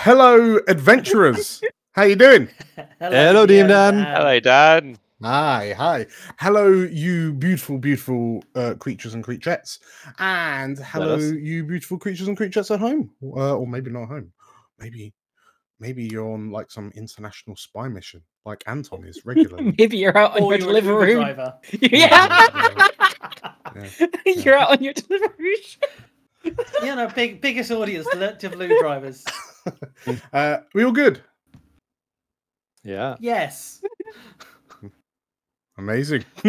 Hello, adventurers. How you doing? Hello, Dean Dan. Hello, Dan. Hi, hi. Hello, you beautiful, beautiful uh, creatures and creaturettes, and hello, you beautiful creatures and creaturettes at home, uh, or maybe not home. Maybe, maybe you're on like some international spy mission, like Anton is regularly. Maybe you're out on Or your you're an Uber delivery. driver. Yeah. Yeah. you're out on your delivery. You know, big biggest audience to to blue drivers. uh, we all good? Yeah. Yes. Amazing.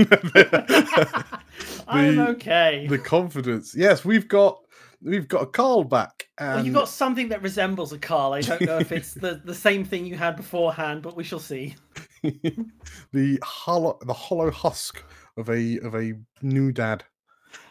I'm okay. the confidence. Yes, we've got we've got a Carl back. And Well, you've got something that resembles a car. I don't know if it's the, the same thing you had beforehand, but we shall see. the hollow the hollow husk of a of a new dad.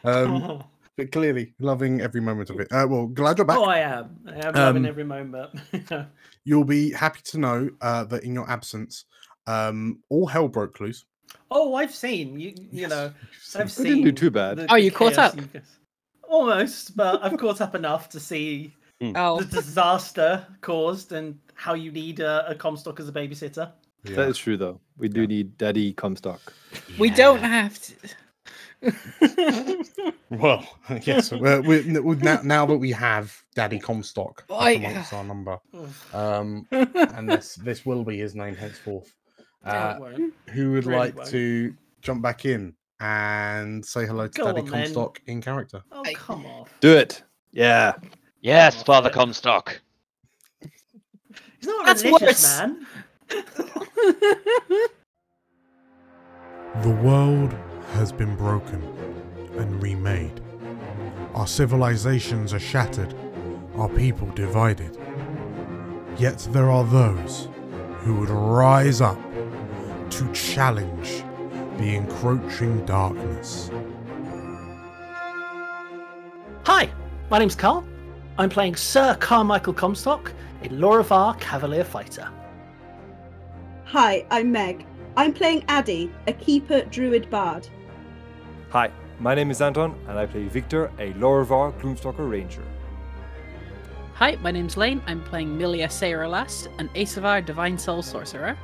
Um, but clearly loving every moment of it. Uh, well, glad you're back. oh, I am. I am loving Um, every moment. You'll be happy to know uh, that in your absence, um, all hell broke loose. oh, I've seen you. You Yes, know, I've seen- We didn't do too bad. the- Oh, you caught up? you Almost, but I've caught up enough to see Oh, the disaster caused and how you need a, a Comstock as a babysitter. Yeah. That is true, though. We do need Daddy Comstock. we don't have to. Well, yes. we're, we're, n- we- now, now that we have Daddy Comstock I- amongst our number, um, Oh, and this this will be his name henceforth. Uh, it who would really like won't. to jump back in and say hello to Go Daddy on, then. Comstock in character? Oh, come off. Do it. Yeah. Yes, Oh, Father yeah. Comstock. He's not a That's religious worse. man. The world has been broken and remade. Our civilizations are shattered, our people divided. Yet there are those who would rise up to challenge the encroaching darkness. Hi, my name's Carl. I'm playing Sir Carmichael Comstock in Loravar Cavalier Fighter. Hi, I'm Meg. I'm playing Addy, a keeper druid bard. Hi, my name is Anton, and I play Victor, a Lorvar Gloomstalker Ranger. Hi, my name's Lane. I'm playing Milia Sayralast, an Asavar Divine Soul Sorcerer.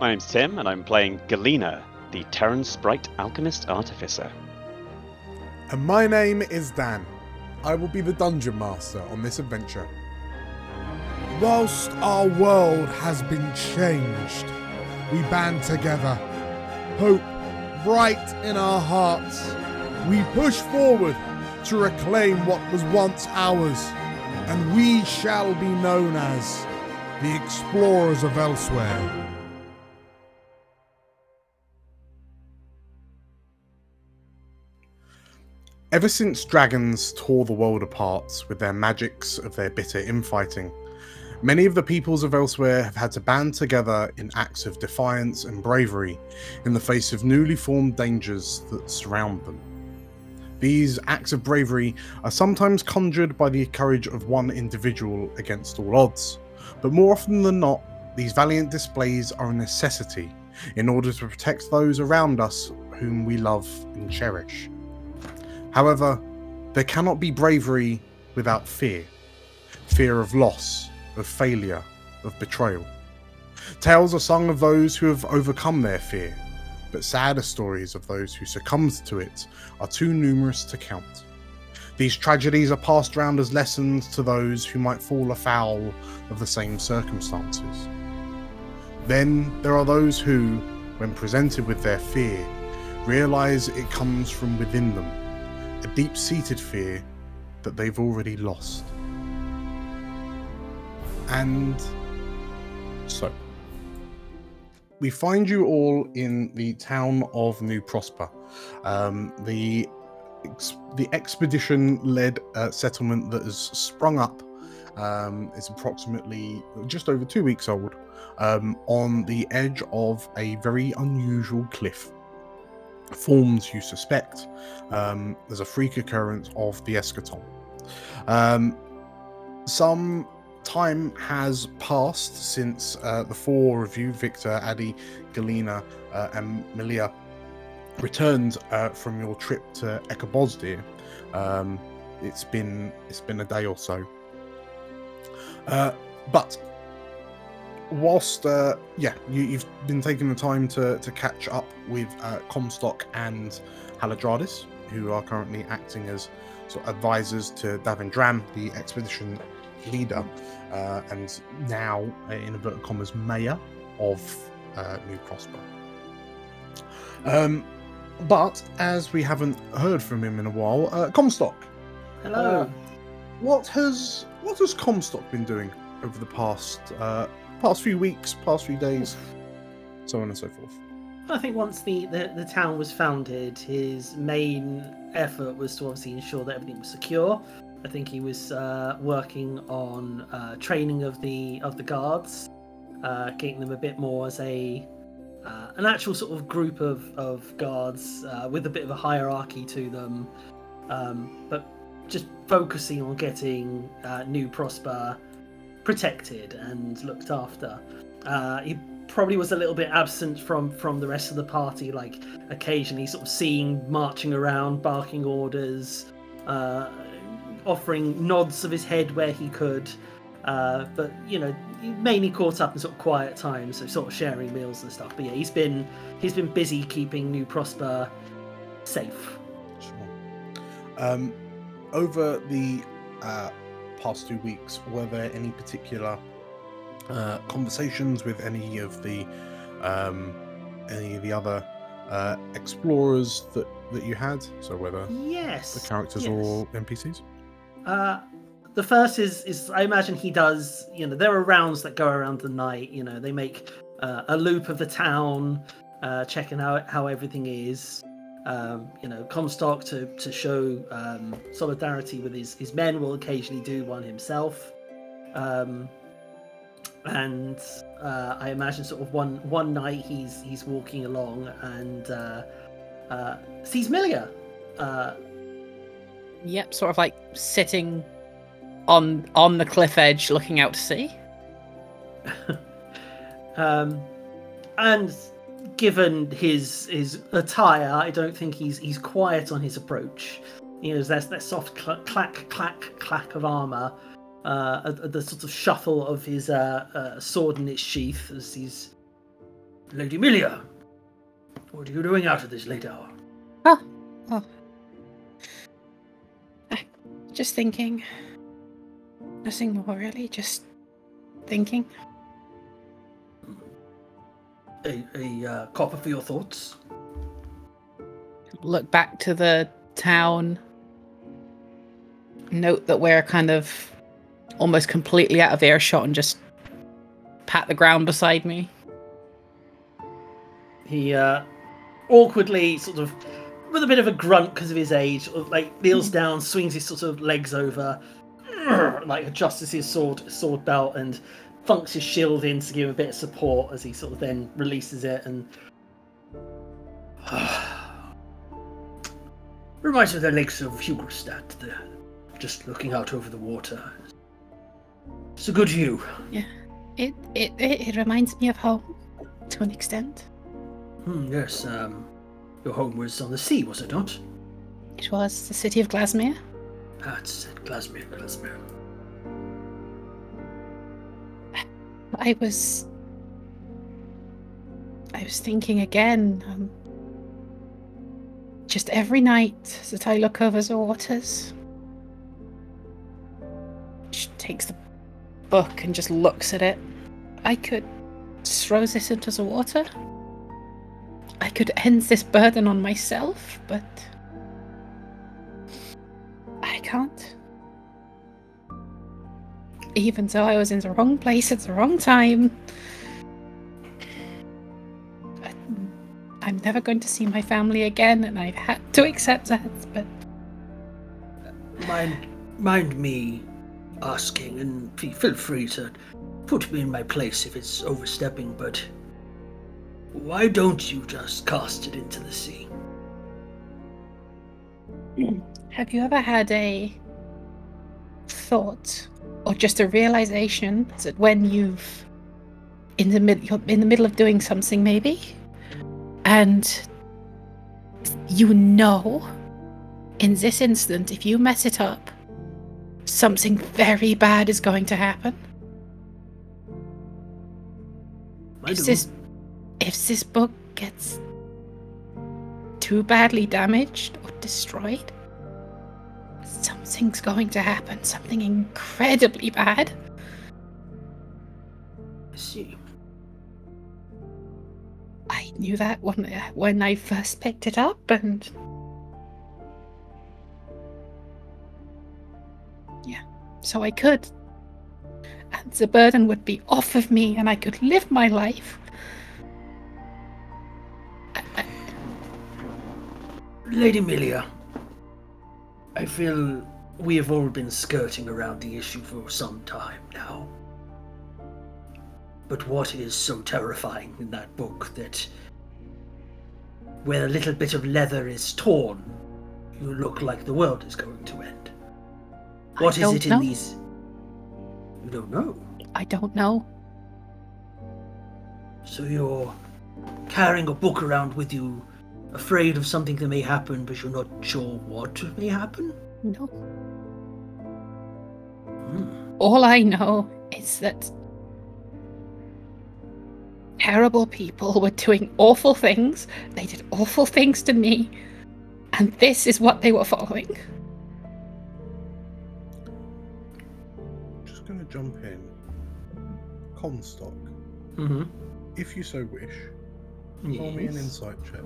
My name's Tim, and I'm playing Galena, the Terran Sprite Alchemist Artificer. And my name is Dan. I will be the dungeon master on this adventure. Whilst our world has been changed, we band together. Hope bright in our hearts. We push forward to reclaim what was once ours, and we shall be known as the explorers of elsewhere. Ever since dragons tore the world apart with their magics of their bitter infighting, many of the peoples of elsewhere have had to band together in acts of defiance and bravery in the face of newly formed dangers that surround them. These acts of bravery are sometimes conjured by the courage of one individual against all odds, but more often than not, these valiant displays are a necessity in order to protect those around us whom we love and cherish. However, there cannot be bravery without fear fear of loss, of failure, of betrayal. Tales are sung of those who have overcome their fear, but sadder stories of those who succumbed to it are too numerous to count. These tragedies are passed round as lessons to those who might fall afoul of the same circumstances. Then there are those who, when presented with their fear, realize it comes from within them a deep seated fear that they've already lost. And so, we find you all in the town of New Prosper, um, the ex- the expedition-led uh, settlement that has sprung up. Um, is approximately just over two weeks old, um, on the edge of a very unusual cliff. Forms you suspect, um, there's a freak occurrence of the eschaton. Um, some time has passed since uh, the four of you, Victor, Addy, Galena, uh, and Milia, returned uh, from your trip to Ekabosdir. Um, it's been it's been a day or so. Uh, but whilst uh, yeah, you, you've been taking the time to to catch up with uh, Comstock and Haladradis, who are currently acting as sort of advisors to Davin Dram, the expedition leader, uh, and now uh, in inverted commas mayor of uh, New Prosper. Um, but as we haven't heard from him in a while, uh, Comstock, Hello. what has what has Comstock been doing over the past uh, past few weeks, past few days, so on and so forth? I think once the, the, the town was founded, his main effort was to obviously ensure that everything was secure. I think he was uh, working on uh, training of the of the guards, uh, getting them a bit more as a uh, an actual sort of group of of guards uh, with a bit of a hierarchy to them, um, but just focusing on getting uh, New Prosper protected and looked after. He probably was a little bit absent from from the rest of the party, like occasionally sort of seeing marching around, barking orders, uh, offering nods of his head where he could. Uh, but you know, mainly caught up in sort of quiet times, so sort of sharing meals and stuff. But yeah, he's been he's been busy keeping New Prosper safe. Sure. Um, over the uh, past two weeks, were there any particular uh, conversations with any of the um, any of the other uh, explorers that that you had? So whether Yes. the characters yes. or NPCs? Uh, the first is is I imagine he does. You know, there are rounds that go around the night. You know, they make uh, a loop of the town, uh, checking out how everything is. Um, you know, Comstock to to show um, solidarity with his his men will occasionally do one himself. Um, and uh, I imagine sort of one one night he's he's walking along and uh, uh, sees Milia. Yep, sort of like sitting on on the cliff edge, looking out to sea. um, and given his his attire, I don't think he's he's quiet on his approach. You know, there's that soft cl- clack clack clack of armor, uh, the sort of shuffle of his uh, uh, sword in its sheath as he's. Lady Milia, what are you doing out at this late hour? Just thinking. Nothing more really, just thinking. A, a uh, copper for your thoughts. Look back to the town. Note that we're kind of almost completely out of earshot and just pat the ground beside me. He uh, awkwardly, sort of, with a bit of a grunt because of his age, like kneels down, swings his sort of legs over, like adjusts his sword sword belt, and funks his shield in to give him a bit of support as he sort of then releases it and. Reminds me of the lakes of Hugelstadt, the, just looking out over the water. It's a good view. It, it it it reminds me of home to an extent. Hmm, yes, um, your home was on the sea, was it not? It was the city of Glasmere. That's it, Glasmere, Glasmere. I was. I was thinking again. Um, just every night that I look over the waters, she takes the book and just looks at it. I could throw this into the water. I could end this burden on myself, but I can't. Even though I was in the wrong place at the wrong time. I'm never going to see my family again, and I've had to accept that, but Mind, mind me asking, and feel free to put me in my place if it's overstepping, but why don't you just cast it into the sea? Have you ever had a thought or just a realization that when you've in the mid you're in the middle of doing something maybe and you know in this instant if you mess it up something very bad is going to happen? I is do. this if this book gets too badly damaged or destroyed, something's going to happen. Something incredibly bad. I see. I knew that when when I first picked it up, and yeah, so I could, and the burden would be off of me, and I could live my life. Lady Milia, I feel we have all been skirting around the issue for some time now. But what is so terrifying in that book that where a little bit of leather is torn, you look like the world is going to end? What is it in know. these? You don't know. I don't know. So you're carrying a book around with you, afraid of something that may happen, but you're not sure what may happen? No. Hmm. All I know is that terrible people were doing awful things. They did awful things to me. And this is what they were following. Just going to jump in. Comstock, Mm-hmm. if you so wish, roll me an insight check.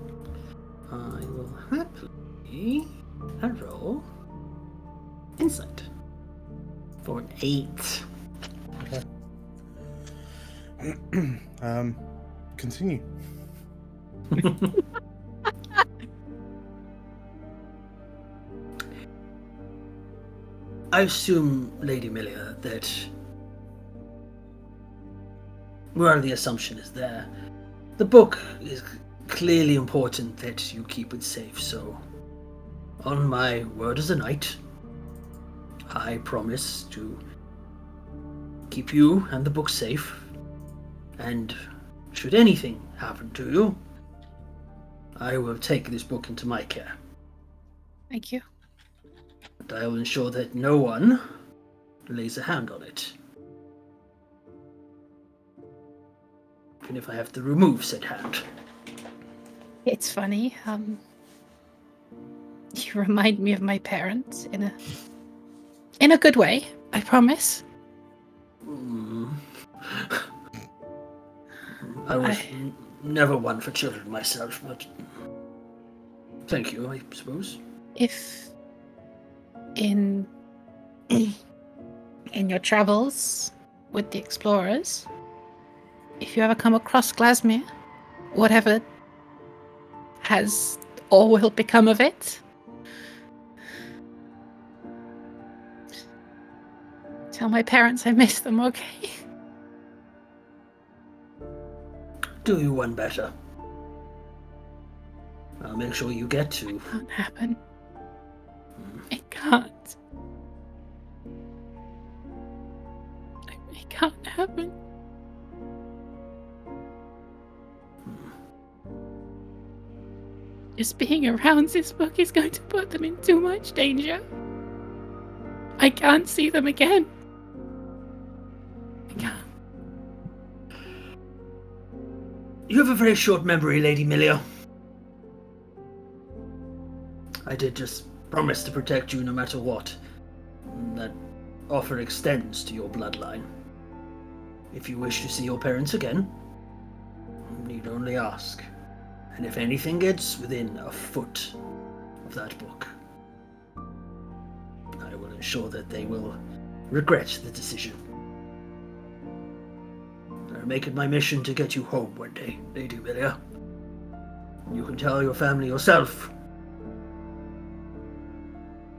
I will happily roll insight for an eight. um, continue. I assume, Lady Milia, that well, the assumption is there. The book is clearly important that you keep it safe. So, on my word as a knight, I promise to keep you and the book safe. And should anything happen to you, I will take this book into my care. Thank you. And I will ensure that no one lays a hand on it. Even if I have to remove said hand. It's funny. Um, you remind me of my parents in a in a good way. I promise. Mm. I was I- n- never one for children myself, but thank you, I suppose. If in in your travels with the explorers, if you ever come across Glasmere, whatever has or will become of it, tell my parents I miss them. Okay. Do you one better. I'll make sure you get to. It can't happen. Hmm. It can't. It can't happen. Just being around this book is going to put them in too much danger. I can't see them again. I can't. You have a very short memory, Lady Milia. I did just promise to protect you no matter what. That offer extends to your bloodline. If you wish to see your parents again, you need only ask. And if anything gets within a foot of that book, I will ensure that they will regret the decision. I'll make it my mission to get you home one day, Lady Milia. You can tell your family yourself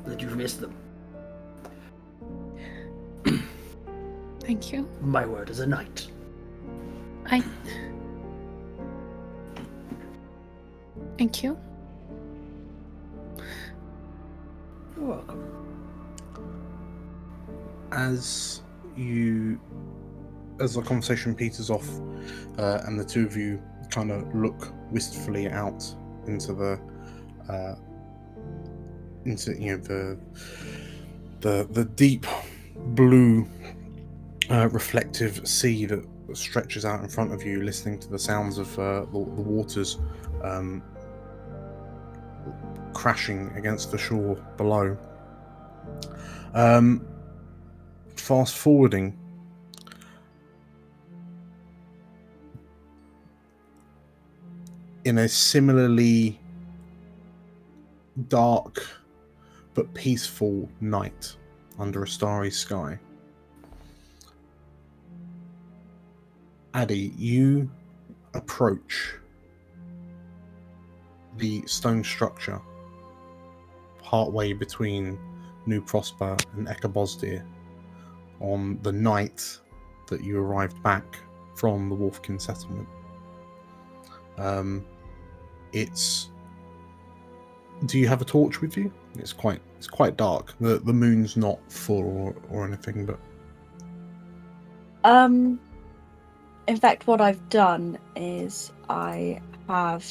that you've missed them. Thank you. My word as a knight. I. Thank you. You're welcome. as you as the conversation peters off uh, and the two of you kind of look wistfully out into the uh, into you know the the the deep blue uh, reflective sea that stretches out in front of you, listening to the sounds of uh, the, the waters um, crashing against the shore below. Um, fast forwarding. In a similarly dark but peaceful night under a starry sky. Addy, you approach the stone structure partway between New Prosper and Ekabosdir on the night that you arrived back from the Wolfkin settlement. Um, it's. Do you have a torch with you? It's quite. It's quite dark. the The moon's not full or, or anything, but Um, in fact, what I've done is I have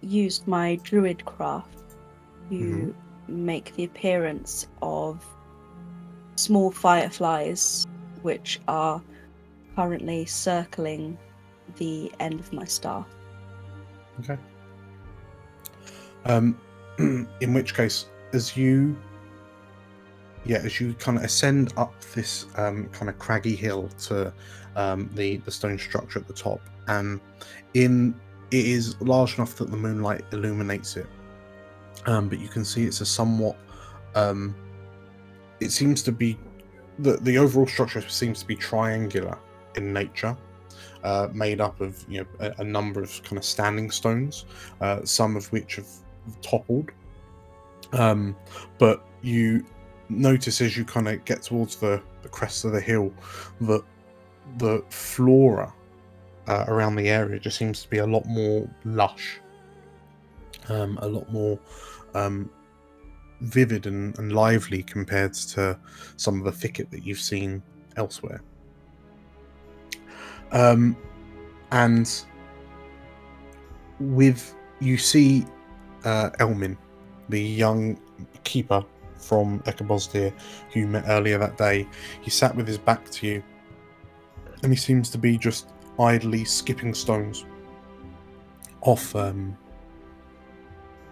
used my druid craft to Mhm. make the appearance of small fireflies, which are currently circling the end of my staff. Okay. Um, in which case, as you, yeah, as you kind of ascend up this um, kind of craggy hill to um, the the stone structure at the top, and in it is large enough that the moonlight illuminates it, um, but you can see it's a somewhat, um, it seems to be, the the overall structure seems to be triangular in nature uh, made up of you know a, a number of kind of standing stones, uh, some of which have toppled. Um, but you notice as you kind of get towards the, the crest of the hill that the flora uh, around the area just seems to be a lot more lush, um, a lot more um, vivid and, and lively compared to some of the thicket that you've seen elsewhere. Um, and with you see uh, Elmin, the young keeper from Ekabosdir who you met earlier that day. He sat with his back to you, and he seems to be just idly skipping stones off, um,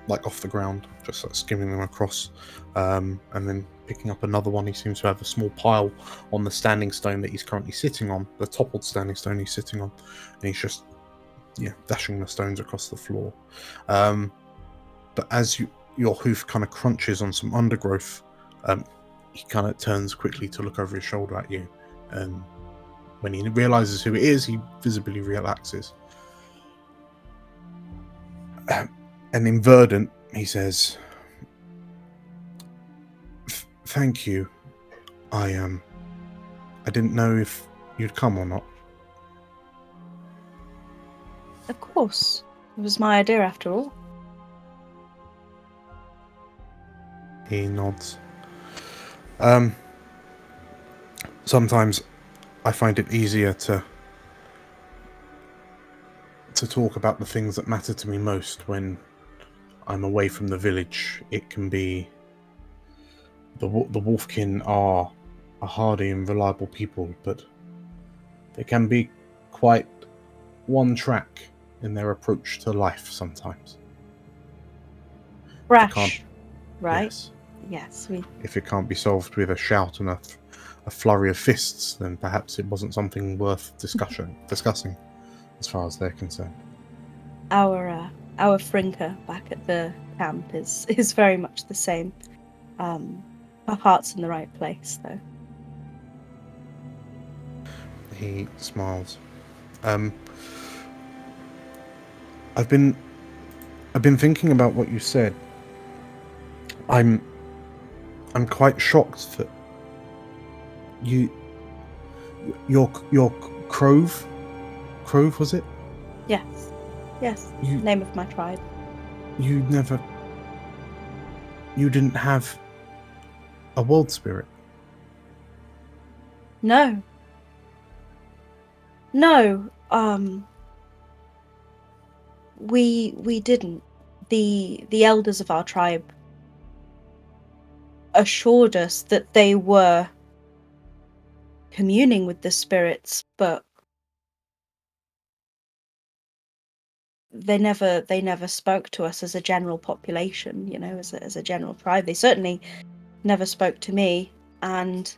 like off the ground, just like skimming them across, um, and then picking up another one. He seems to have a small pile on the standing stone that he's currently sitting on, the toppled standing stone he's sitting on, and he's just yeah dashing the stones across the floor. Um, but as you your hoof kind of crunches on some undergrowth, um, he kind of turns quickly to look over his shoulder at you, and when he realizes who it is, he visibly relaxes. Um, and in Verdant, he says, "Thank you. I um, I didn't know if you'd come or not. Of course. It was my idea after all. He nods. Um, sometimes I find it easier to to talk about the things that matter to me most when I'm away from the village. It can be the the Wolfkin are a hardy and reliable people, but they can be quite one track in their approach to life sometimes. Brash. Right? Yes. Yes, we if it can't be solved with a shout and a, a flurry of fists, then perhaps it wasn't something worth discussion discussing, as far as they're concerned. our uh, our Frinker back at the camp is is very much the same. Um, our heart's in the right place, though. He smiles. Um, I've been, I've been thinking about what you said. I'm, I'm quite shocked that you, your your Crove, Crove was it? Yes, yes. You Name of my tribe. you never, you didn't have a world spirit. No. No. Um. We we didn't. The the elders of our tribe assured us that they were communing with the spirits, but they never they never spoke to us as a general population, you know, as a, as a general tribe. They certainly never spoke to me, and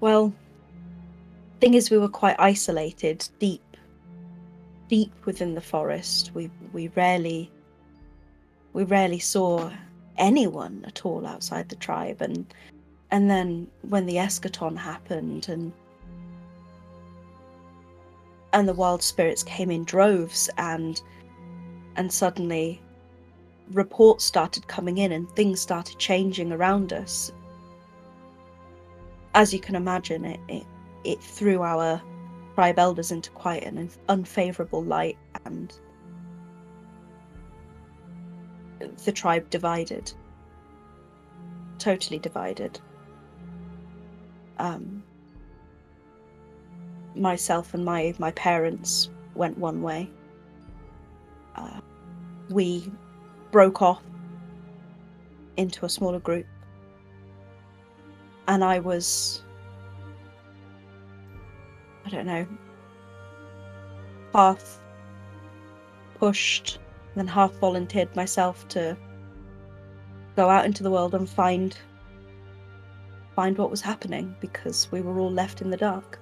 well, thing is, we were quite isolated, deep, deep within the forest. We we rarely we rarely saw anyone at all outside the tribe, and and then when the eschaton happened, and and the wild spirits came in droves, and and suddenly reports started coming in, and things started changing around us. As you can imagine, it, it it threw our tribe elders into quite an unfavorable light and the tribe divided totally divided um, myself and my my parents went one way uh, we broke off into a smaller group and i was I don't know, half pushed, then half volunteered myself to go out into the world and find find what was happening because we were all left in the dark.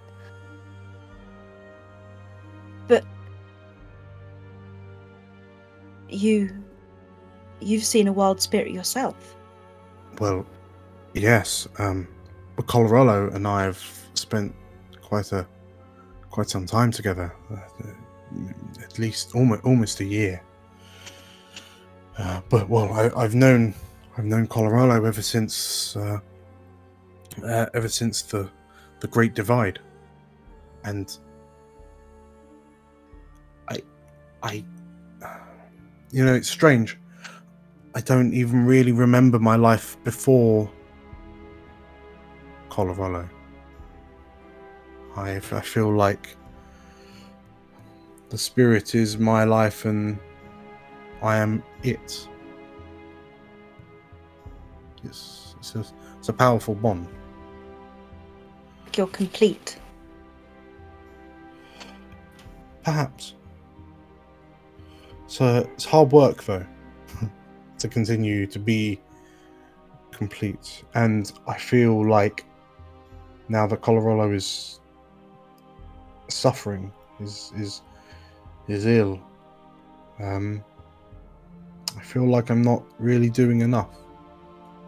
You you've seen a wild spirit yourself. Well, yes. Um, but Colorado and I have spent quite a quite some time together, uh, at least almost almost a year. Uh, but well, I, have known I've known Colorado ever since uh, uh, ever since the the Great Divide, and I I you know it's strange. I don't even really remember my life before Colorado. I, I feel like the spirit is my life and I am it. It's, it's, a, it's a powerful bond. You're complete. Perhaps. So it's hard work though to continue to be complete. And I feel like now that Colorado is suffering, is is is ill. Um, I feel like I'm not really doing enough.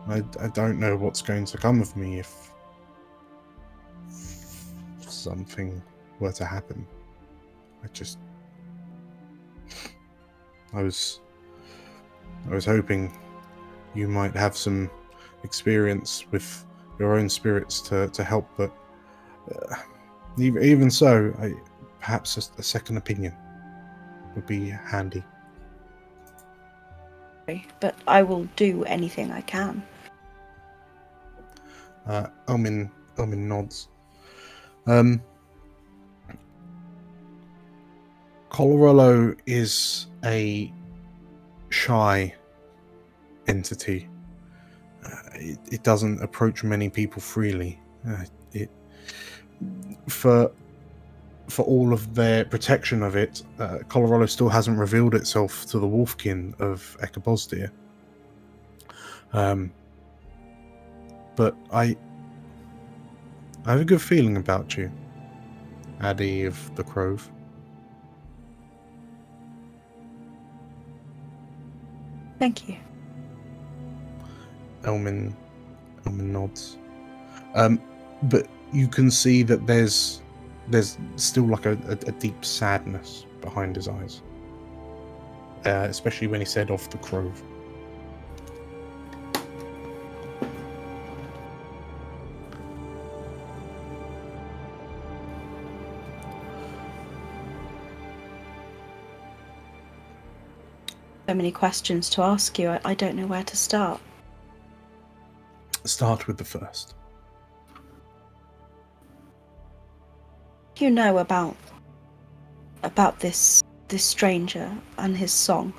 I, I don't know what's going to come of me if something were to happen. I just I was I was hoping you might have some experience with your own spirits to, to help, but uh, even so, I, perhaps a, a second opinion would be handy. But I will do anything I can. Uh, Elmin, Elmin nods. Um, Colorado is a shy entity. Uh, it, it, doesn't approach many people freely. Uh, it for for all of their protection of it, uh, Colorado still hasn't revealed itself to the Wolfkin of Ekabosdir. Um, but I, I have a good feeling about you, Addy of the Crove. Thank you. Elmin, Elmin nods. Um, but you can see that there's there's still like a, a, a deep sadness behind his eyes, uh, especially when he said off the Crove. So many questions to ask you. I, I don't know where to start. Start with the first. you know about about this this stranger and his song?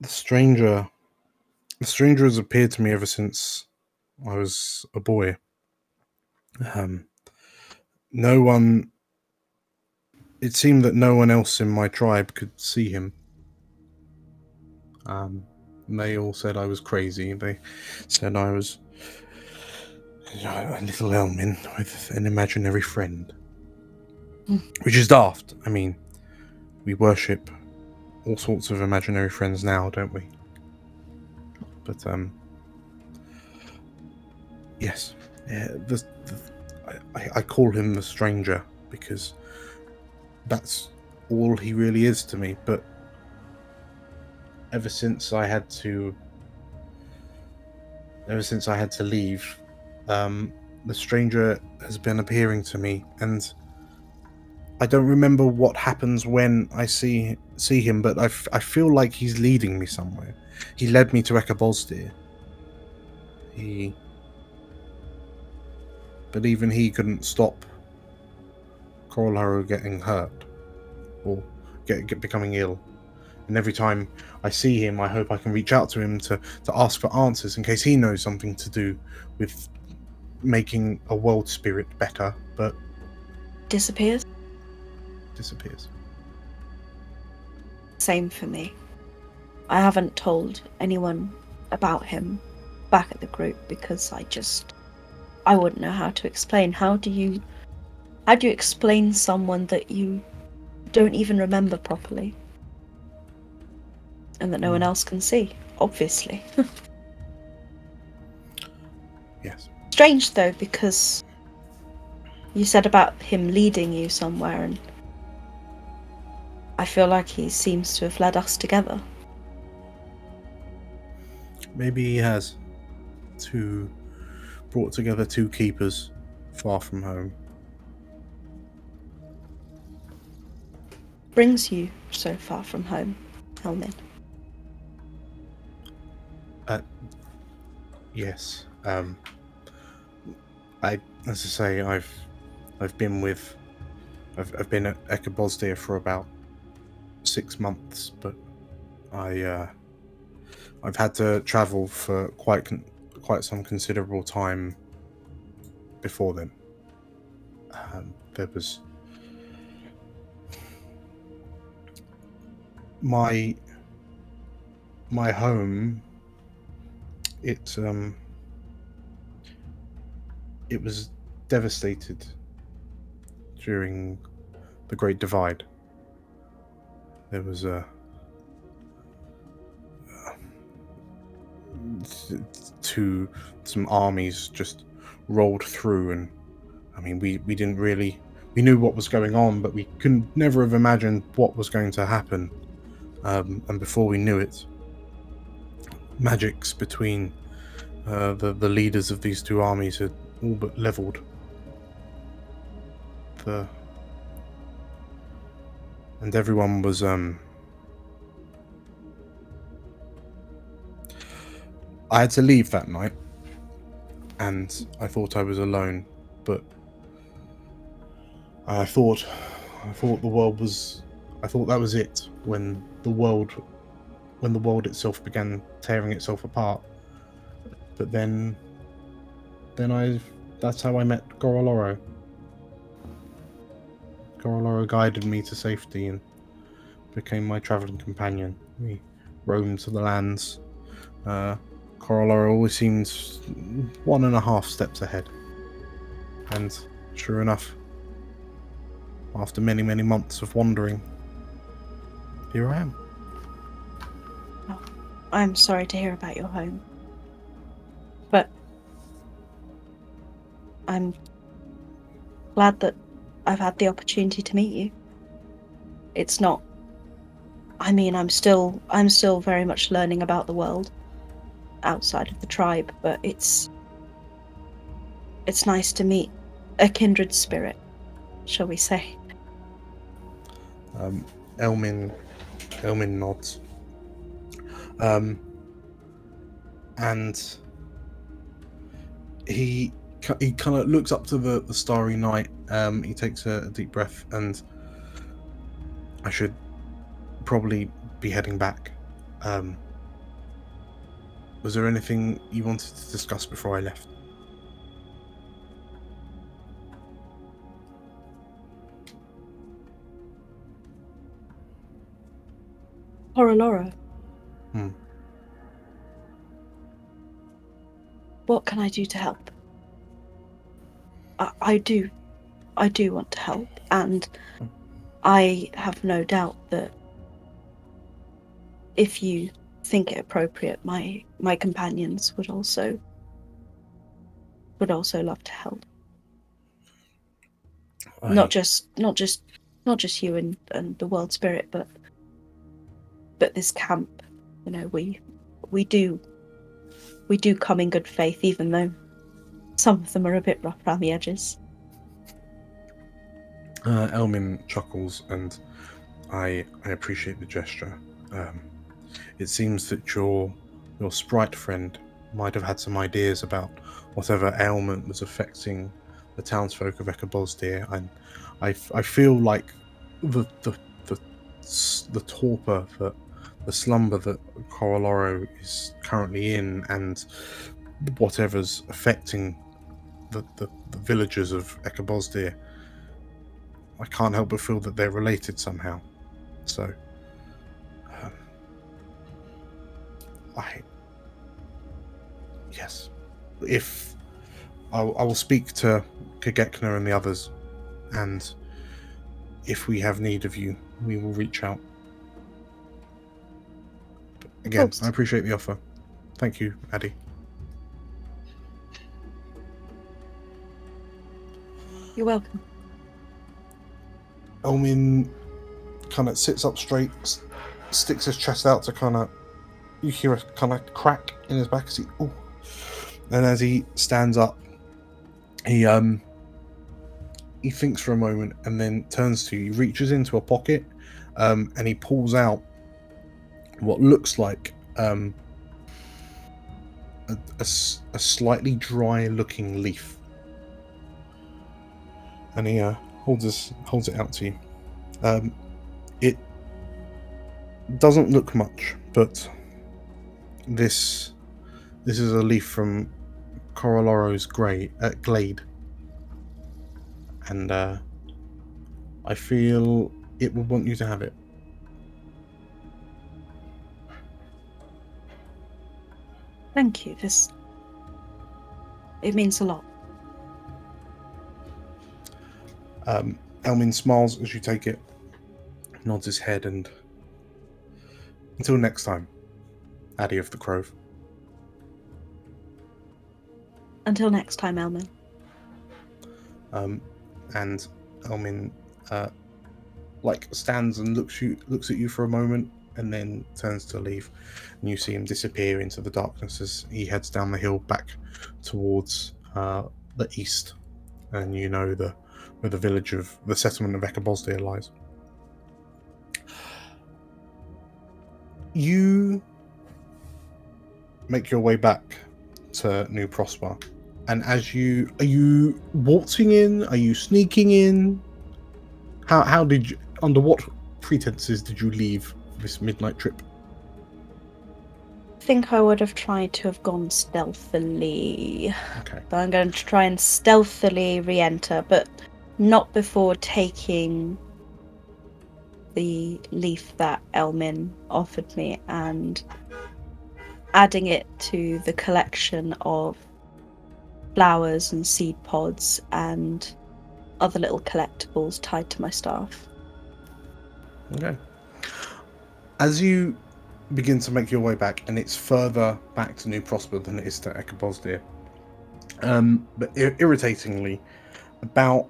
The stranger the stranger has appeared to me ever since I was a boy. Um, no one. It seemed that no one else in my tribe could see him. Um, they all said I was crazy. They said I was you know, a little Elmin with an imaginary friend, Mm. which is daft. I mean, we worship all sorts of imaginary friends now, don't we? But um, yes, yeah, the, the, I, I call him the stranger because that's all he really is to me. But ever since I had to, ever since I had to leave, um, the stranger has been appearing to me, and I don't remember what happens when I see see him, but I, f- I feel like he's leading me somewhere. He led me to Ekabosdir. He, but even he couldn't stop Korolharu getting hurt or get, get becoming ill. And every time I see him, I hope I can reach out to him to, to ask for answers in case he knows something to do with making a world spirit better, but Disappears? disappears. Same for me. I haven't told anyone about him back at the group because I just I wouldn't know how to explain. How do you how do you explain someone that you don't even remember properly? And that no one Mm. else can see, obviously. Yes. Strange though, because you said about him leading you somewhere, and I feel like he seems to have led us together. Maybe he has two brought together two keepers far from home. Brings you so far from home, Elmin. Yes. Um I as I say, I've I've been with I've I've been at Ekabosdir for about six months, but I uh I've had to travel for quite con- quite some considerable time before then. Um, there was my my home it um it was devastated during the Great Divide. There was a two some armies just rolled through and I mean we we didn't really we knew what was going on but we couldn't never have imagined what was going to happen um, and before we knew it magics between uh, the the leaders of these two armies had all but leveled. The and everyone was um I had to leave that night and I thought I was alone but I thought I thought the world was I thought that was it when the world when the world itself began tearing itself apart but then then I that's how I met Goroloro. Goroloro guided me to safety and became my traveling companion. We roamed to the lands. Uh, always seems one and a half steps ahead. And sure enough, after many, many months of wandering, here I am. I'm sorry to hear about your home. But I'm glad that I've had the opportunity to meet you. It's not I mean, I'm still I'm still very much learning about the world outside of the tribe, but it's it's nice to meet a kindred spirit, shall we say. Um, Elmin, Elmin nods. Um, and he he kind of looks up to the, the starry night. Um, he takes a, a deep breath, and I should probably be heading back. Um, was there anything you wanted to discuss before I left? Horoloro. Hmm. What can I do to help? I, I do. I do want to help, and I have no doubt that if you think it appropriate, my my companions would also would also love to help. Not just not just not just you and, and the world spirit, but but this camp. You know, we we do we do come in good faith, even though some of them are a bit rough around the edges. Uh, Elmin chuckles, and I I appreciate the gesture. Um, it seems that your your sprite friend might have had some ideas about whatever ailment was affecting the townsfolk of Ekabosdir, and I, I feel like the the the the torpor that the slumber that Coroloro is currently in, and whatever's affecting the, the, the villagers of Ekabosdir I can't help but feel that they're related somehow. So, um, I yes, if I, I will speak to Kagekna and the others, and if we have need of you, we will reach out. But again, course. I appreciate the offer. Thank you, Addy. You're welcome. Elmin kind of sits up straight, s- sticks his chest out to kind of. You hear a kind of crack in his back as he. Ooh. And as he stands up, he um. He thinks for a moment and then turns to you. He reaches into a pocket, um, and he pulls out what looks like um. A, a a slightly dry-looking leaf, and he uh, holds holds it out to you. Um, it doesn't look much, but this this is a leaf from Coroloro's grey uh, glade, and uh, I feel it would want you to have it. Thank you. This it means a lot. Um, Elmin smiles as you take it, nods his head, and until next time, Addy of the Crove. Until next time, Elmin. um, and Elmin uh, like stands and looks you looks at you for a moment and then turns to leave. And you see him disappear into the darkness as he heads down the hill back towards uh, the east. And you know the where the village of the settlement of Ekabosdir lies. You make your way back to New Prosper and as you are you waltzing in? Are you sneaking in? How how did you under what pretenses did you leave this midnight trip I think I would have tried to have gone stealthily. okay But I'm going to try and stealthily re enter, but not before taking the leaf that Elmin offered me and adding it to the collection of flowers and seed pods and other little collectibles tied to my staff. okay as you begin to make your way back and it's further back to new prosper than it is to ekabosdir um but ir- irritatingly about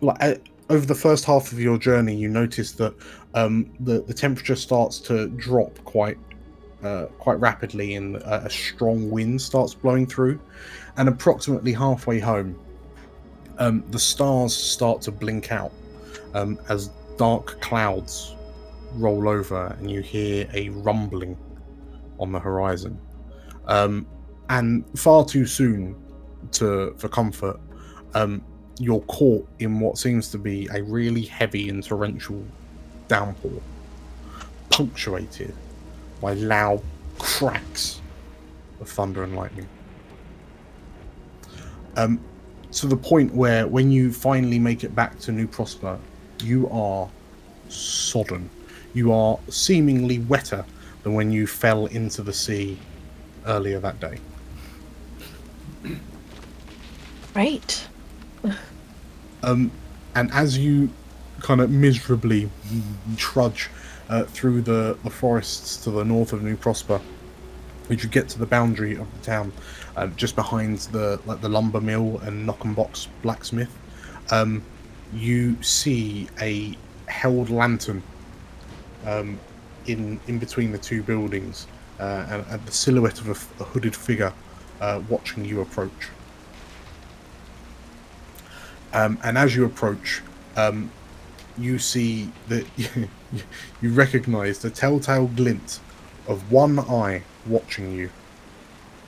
like uh, over the first half of your journey you notice that um the the temperature starts to drop quite uh, quite rapidly and a, a strong wind starts blowing through. And approximately halfway home um, the stars start to blink out um, as dark clouds roll over and you hear a rumbling on the horizon um, and far too soon to for comfort um, you're caught in what seems to be a really heavy and torrential downpour punctuated by loud cracks of thunder and lightning. Um, to the point where when you finally make it back to New Prosper, you are sodden. You are seemingly wetter than when you fell into the sea earlier that day. Right. Um, and as you kind of miserably trudge uh, through the, the forests to the north of New Prosper, as you get to the boundary of the town, uh, just behind the like the lumber mill and knock and box blacksmith, um, you see a held lantern um, in in between the two buildings, uh, and, and the silhouette of a hooded figure uh, watching you approach. Um, and as you approach, um, you see that you recognize the telltale glint of one eye watching you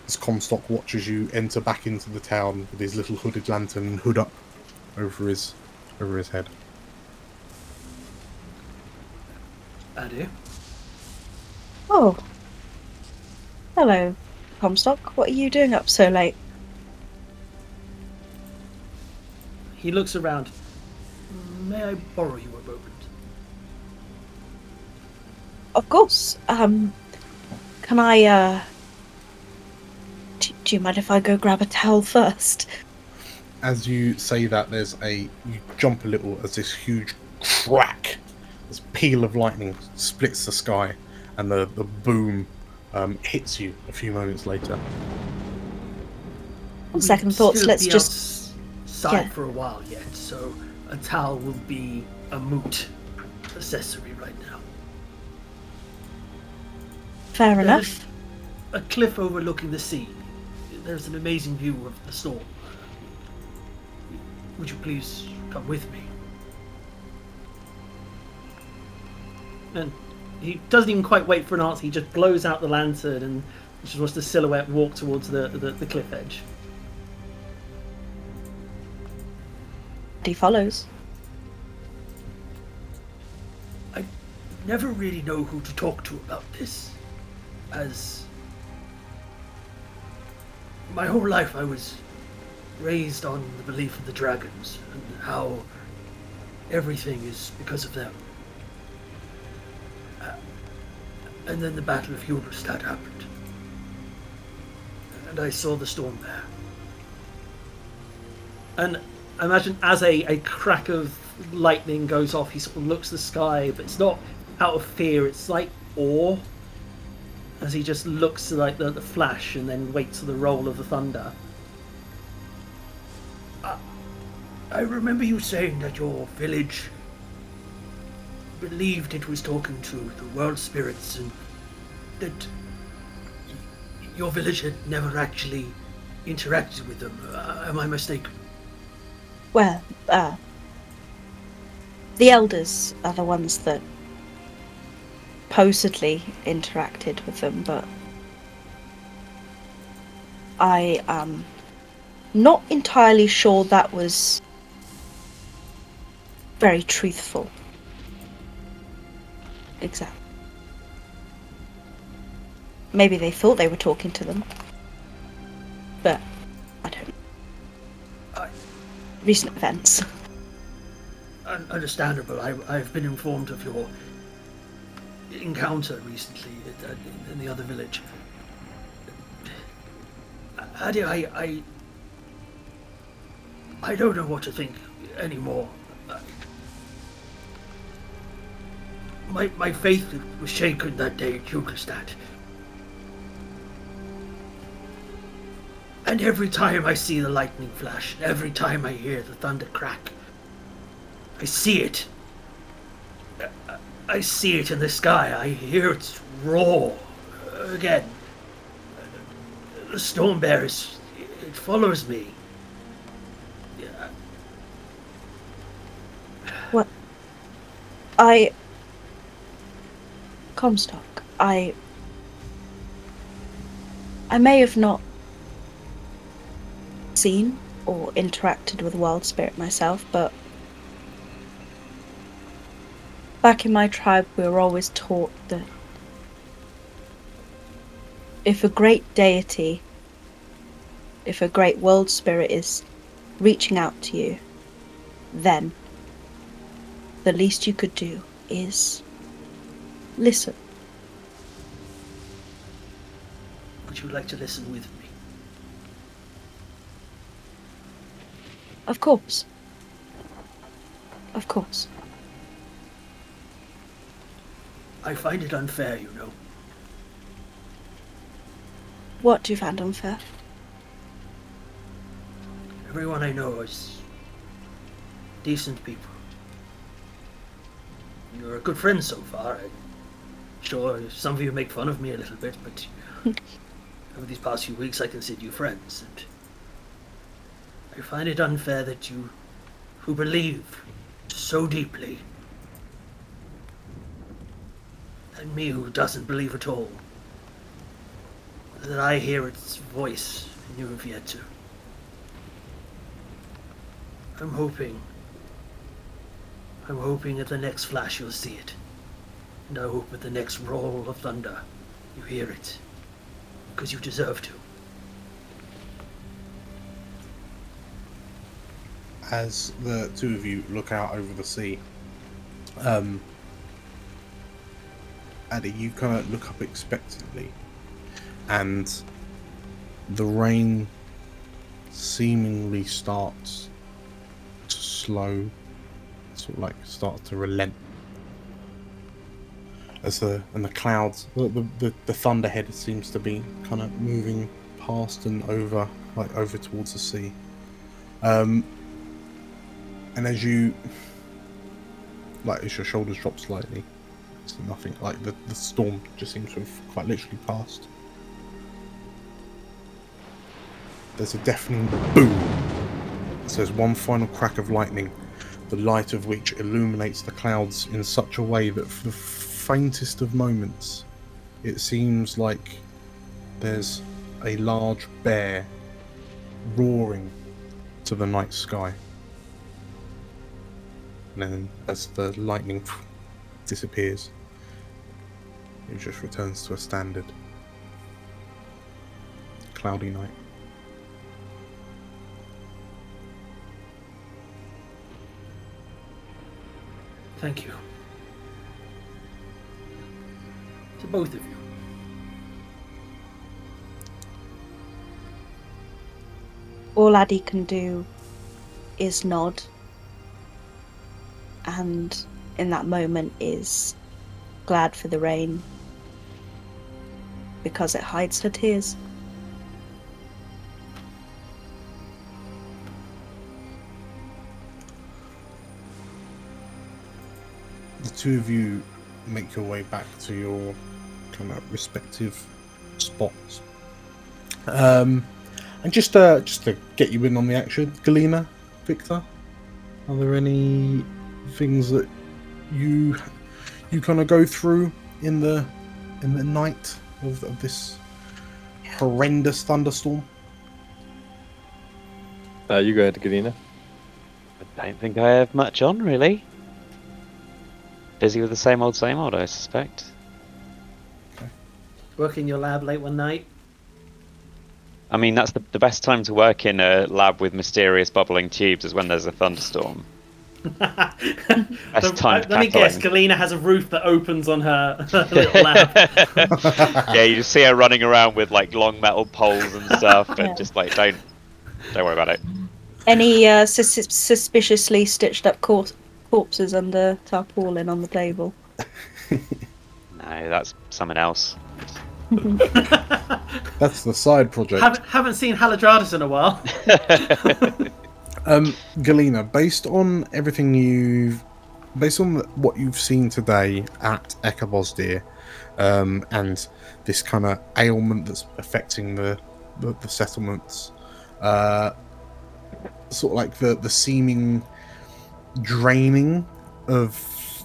as Comstock watches you enter back into the town with his little hooded lantern and hood up over his over his head. Adu. Oh. Hello, Comstock. What are you doing up so late? He looks around. May I borrow you a moment? Of course. Um, can I, uh. Do, do you mind if I go grab a towel first? As you say that, there's a you jump a little as this huge crack, this peal of lightning splits the sky, and the the boom um, hits you a few moments later. On second thoughts, let's be just. outside yeah. for a while yet, so a towel will be a moot accessory right now. Fair There's enough. A cliff overlooking the sea. There's an amazing view of the storm. Would you please come with me? And he doesn't even quite wait for an answer. He just blows out the lantern and just wants the silhouette walk towards the, the, the cliff edge. He follows. I never really know who to talk to about this, as my whole life I was raised on the belief of the dragons and how everything is because of them. And then the Battle of Hulderstadt happened, and I saw the storm there. And I imagine as a, a crack of lightning goes off, he sort of looks the sky, but it's not out of fear, it's like awe. As he just looks like the, the flash and then waits for the roll of the thunder. I remember you saying that your village believed it was talking to the world spirits and that your village had never actually interacted with them. Uh, am I mistaken? Well, uh. The elders are the ones that supposedly interacted with them, but. I am not entirely sure that was very truthful. Exactly. Maybe they thought they were talking to them. But I don't. I- Recent events. Un- Understandable. I, I've been informed of your encounter recently in the other village. Addy, I, I, I don't know what to think anymore. My, my faith was shaken that day at Jugelstadt. And every time I see the lightning flash, every time I hear the thunder crack, I see it. I- see it in the sky. I hear its roar again. The storm bear is. It follows me. Yeah, I. Comstock, I. I may have not seen or interacted with Wild Spirit myself, but back in my tribe, we were always taught that if a great deity, if a great world spirit is reaching out to you, then the least you could do is listen. Would you like to listen with me? Of course. Of course. I find it unfair, you know. What do you find unfair? Everyone I know is decent people. You're a good friend so far. Sure some of you make fun of me a little bit, but over these past few weeks I consider you friends, and I find it unfair that you, who believe so deeply, and me who doesn't believe at all, that I hear its voice in you have. I'm hoping. I'm hoping at the next flash you'll see it. Hope at the next roll of thunder you hear it. Because you deserve to. as the two of you look out over the sea, um, Addy, you kind of look up expectantly, and the rain seemingly starts to slow, sort of like starts to relent. As the and the clouds, the the, the, thunderhead seems to be kind of moving past and over, like over towards the sea. Um, and as you like as your shoulders drop slightly it's nothing like the, the storm just seems to have quite literally passed there's a deafening boom so there's one final crack of lightning the light of which illuminates the clouds in such a way that for the faintest of moments it seems like there's a large bear roaring to the night sky and then as the lightning disappears, it just returns to a standard cloudy night. Thank you. Both of you. All Addy can do is nod and in that moment is glad for the rain because it hides her tears. The two of you make your way back to your kind of respective spots. Um, and just uh, just to get you in on the action, Galena, Victor, are there any things that you you kind of go through in the in the night of, of this horrendous thunderstorm? Uh, you go ahead, Galena. I don't think I have much on, really. Busy with the same old, same old, I suspect. Work in your lab late one night. I mean, that's the, the best time to work in a lab with mysterious bubbling tubes is when there's a thunderstorm. Best So, time uh, to let me guess, it. Galena has a roof that opens on her, her little lab. yeah, you just see her running around with like long metal poles and stuff, and Yeah. just like don't don't worry about it. Any uh, sus- suspiciously stitched up cor- corpses under tarpaulin on the table? No, that's someone else. That's the side project. haven't, haven't seen Haladradis in a while. Um, Galena, based on everything you've, based on what you've seen today at Ekabosdir, um, and this kind of ailment that's affecting the the, the settlements, uh, sort of like the the seeming draining of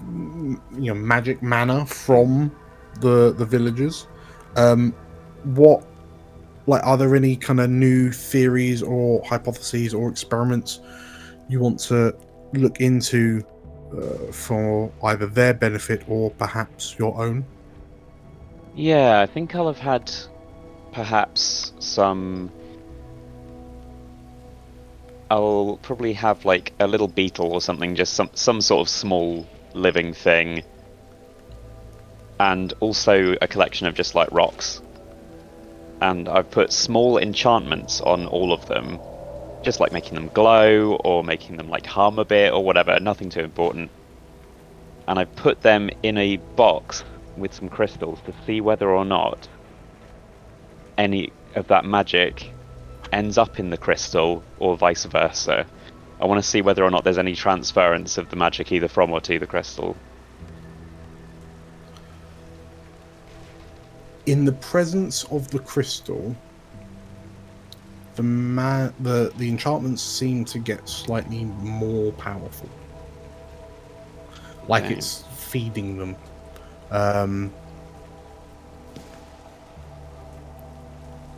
you know magic mana from the the villagers. Um, what like are there any kind of new theories or hypotheses or experiments you want to look into uh, for either their benefit or perhaps your own Yeah, I think I'll have had perhaps some. I'll probably have like a little beetle or something, just some some sort of small living thing, and also a collection of just like rocks. And I've put small enchantments on all of them, just like making them glow or making them like hum a bit or whatever. Nothing too important. And I've put them in a box with some crystals to see whether or not any of that magic ends up in the crystal or vice versa. I want to see whether or not there's any transference of the magic either from or to the crystal. In the presence of the crystal, the man, the the enchantments seem to get slightly more powerful. Like Okay. it's feeding them. Um,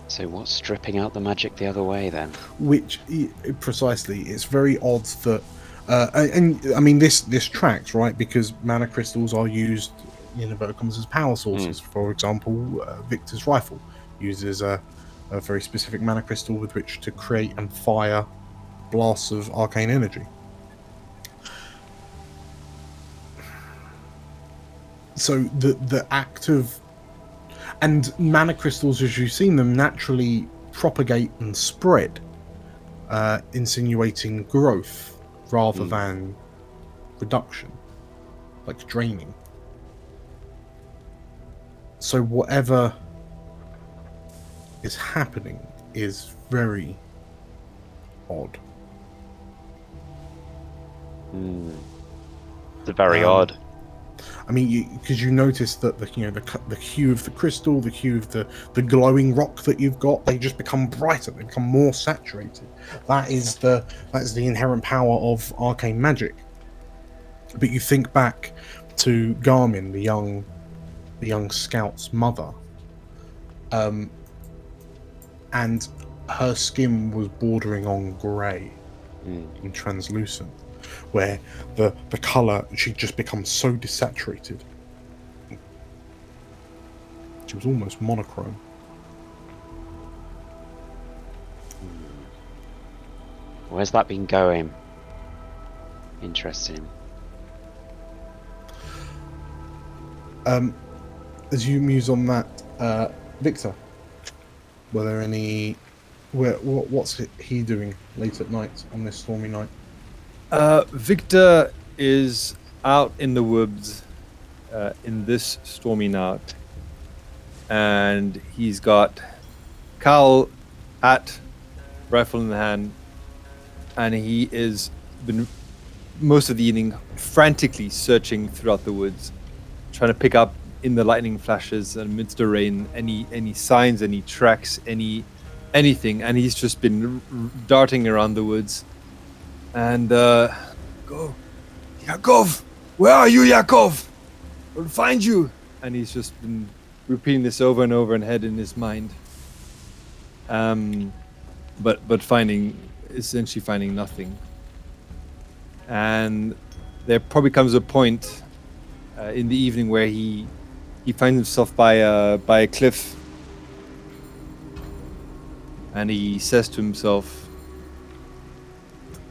So what's stripping out the magic the other way then? which precisely it's very odd that uh, and, and I mean this this tracks right because mana crystals are used in inverted commas as power sources. For example, uh, Victor's rifle uses a, a very specific mana crystal with which to create and fire blasts of arcane energy. So the the act of and mana crystals, as you've seen them, naturally propagate and spread, uh, insinuating growth rather Mm. than reduction, like draining. So whatever is happening is very odd. Hmm. It's very Um, odd. I mean, because you, notice that the you know the the hue of the crystal, the hue of the the glowing rock that you've got, they just become brighter. They become more saturated. That is the that is the inherent power of arcane magic. But you think back to Garmin, the young the young scout's mother, um, and her skin was bordering on grey Hmm. and translucent, where the the color she'd just becomes so desaturated. She was almost monochrome. Where's that been going? Interesting. Um, as you muse on that, uh, Victor, were there any? Where what, what's he doing late at night on this stormy night? Uh, Victor is out in the woods uh, in this stormy night, and he's got cowl, hat, rifle in the hand, and he is been most of the evening frantically searching throughout the woods, trying to pick up in the lightning flashes and the rain any any signs, any tracks, any anything, and he's just been darting around the woods. And uh go yakov where are you yakov we'll find you. And he's just been repeating this over and over and head in his mind. Um but but finding essentially finding nothing. And there probably comes a point uh, in the evening where he he finds himself by a by a cliff and he says to himself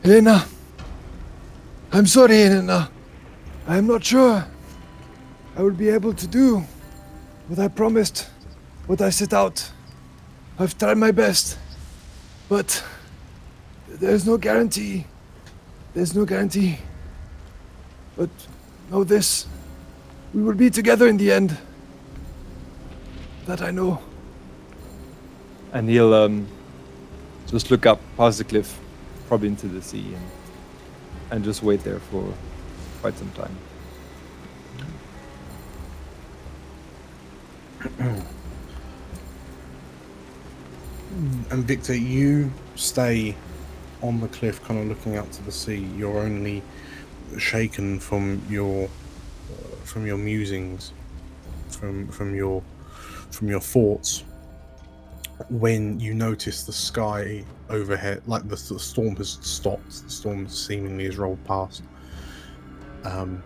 Helena, I'm sorry, Helena. I am not sure I will be able to do what I promised, what I set out. I've tried my best, but there's no guarantee. There's no guarantee. But know this we will be together in the end. That I know. And he'll um, just look up past the cliff probably into the sea and and just wait there for quite some time. And Victor, you stay on the cliff, kind of looking out to the sea. You're only shaken from your from your musings, from from your from your thoughts. When you notice the sky overhead, like the, the storm has stopped, the storm seemingly has rolled past, um,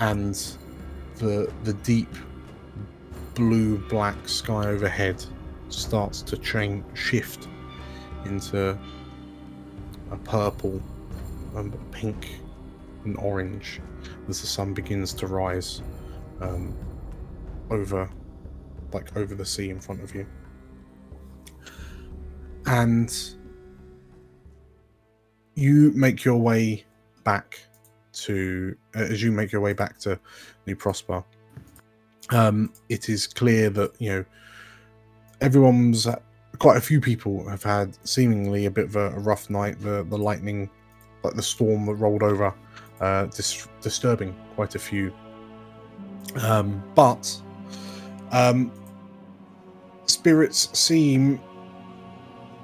and the the deep blue black sky overhead starts to change, shift into a purple, um, pink, and orange as the sun begins to rise um, over, like over the sea in front of you. And you make your way back to, uh, as you make your way back to New Prosper. Um, it is clear that you know everyone's quite a few people have had seemingly a bit of a, a rough night. The the lightning, like the storm that rolled over, uh, dis- disturbing quite a few. Um, but um, spirits seem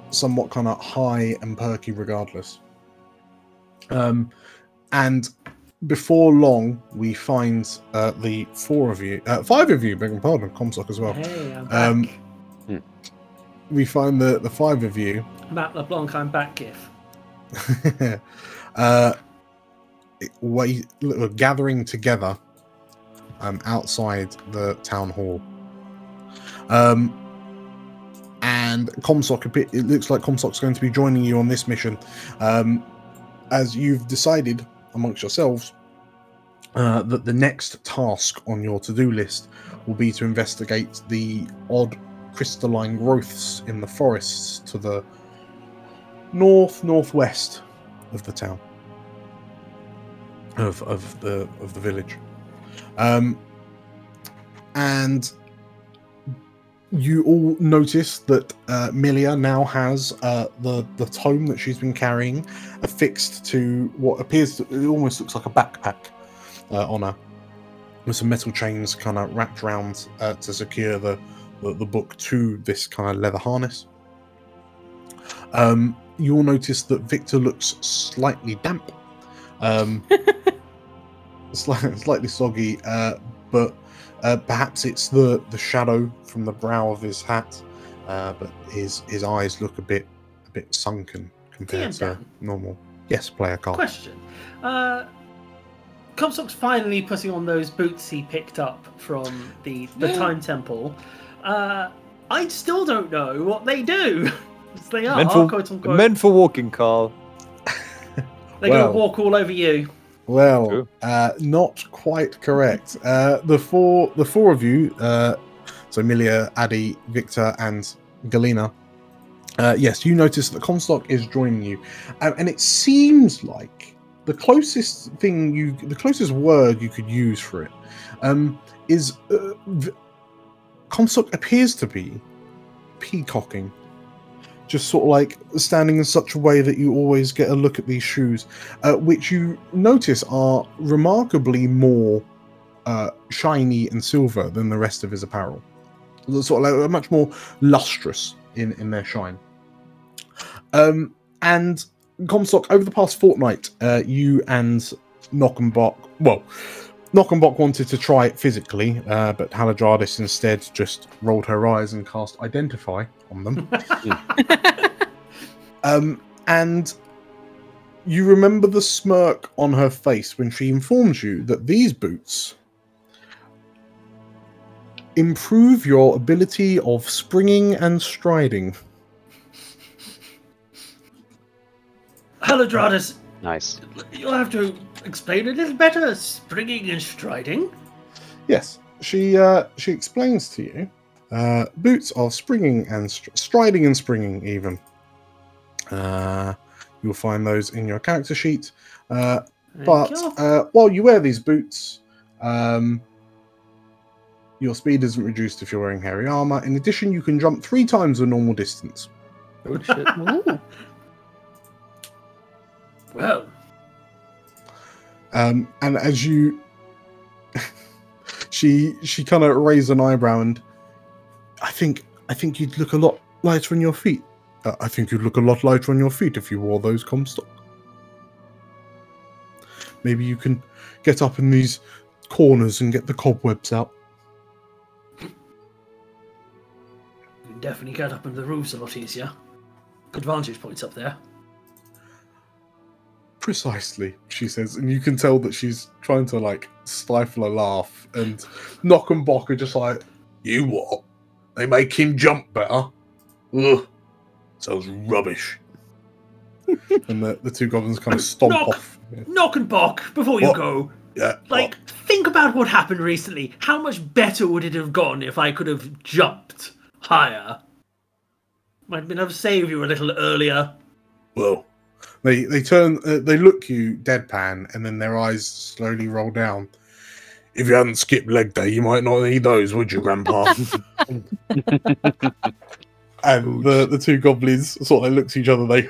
somewhat kind of high and perky regardless. Um, and before long, we find uh, the four of you, uh, five of you, begging pardon, Comstock as well. Hey, I'm back. Um, we find the the five of you Matt LeBlanc, I'm back, GIF. uh, we're gathering together um, outside the town hall. Um, and Comstock, it looks like Comstock's going to be joining you on this mission, um, as you've decided amongst yourselves uh, that the next task on your to-do list will be to investigate the odd crystalline growths in the forests to the north northwest of the town of of the of the village um and you all notice that uh, Milia now has uh, the the tome that she's been carrying affixed to what appears to it almost looks like a backpack uh, on her with some metal chains kind of wrapped around uh, to secure the, the the book to this kind of leather harness. Um, you'll notice that Victor looks slightly damp, um, sli- slightly soggy, uh, but uh, perhaps it's the the shadow from the brow of his hat. Uh, but his his eyes look a bit a bit sunken compared DM to Dan. normal. Yes, player Carl. Question. Uh, Comstock's finally putting on those boots he picked up from the, the Time Temple. Uh, I still don't know what they do. they are, meant for, quote unquote. meant for walking, Carl. They're Well. going to walk all over you. Well, uh, not quite correct. Uh, the four, the four of you, uh, so Milia, Addy, Victor, and Galena. Uh, yes, you notice that Comstock is joining you, um, and it seems like the closest thing you, the closest word you could use for it, um, is uh, v- Comstock appears to be peacocking, just sort of like standing in such a way that you always get a look at these shoes uh, which you notice are remarkably more uh, shiny and silver than the rest of his apparel. Sort of like much more lustrous in, in their shine. Um, and Comstock, over the past fortnight, uh, you and Knock and Bock, well, Knock and Bock wanted to try it physically, uh, but Haladradis instead just rolled her eyes and cast Identify on them. Um, and you remember the smirk on her face when she informs you that these boots improve your ability of springing and striding. Haladradis, Nice. you'll have to explain a little better. Springing and striding. Yes, she uh, she explains to you. Uh, boots are springing and str- striding and springing even. Uh, you'll find those in your character sheet. Uh, Thank but you. uh, while you wear these boots, um, your speed isn't reduced if you're wearing heavy armor. In addition, you can jump three times the normal distance. Oh shit. Well, Um, and as you, she she kind of raised an eyebrow, and I think I think you'd look a lot lighter on your feet. Uh, I think you'd look a lot lighter on your feet if you wore those Comstock. Maybe you can get up in these corners and get the cobwebs out. you can definitely get up into the roofs a lot easier. Good vantage points up there. Precisely, she says, and you can tell that she's trying to like stifle a laugh. And Knock and Bock are just like, "You what? They make him jump better." Ugh, sounds rubbish. and the, the two goblins kind of stomp Knock. off. Knock and Bock, before you What? go, Yeah, like, think about what happened recently. How much better would it have gone if I could have jumped higher? Might have been able to save you a little earlier. Well, they they turn, uh, they look you deadpan, and then their eyes slowly roll down. If you hadn't skipped leg day, you might not need those, would you, Grandpa? and the, the two goblins sort of look to each other. They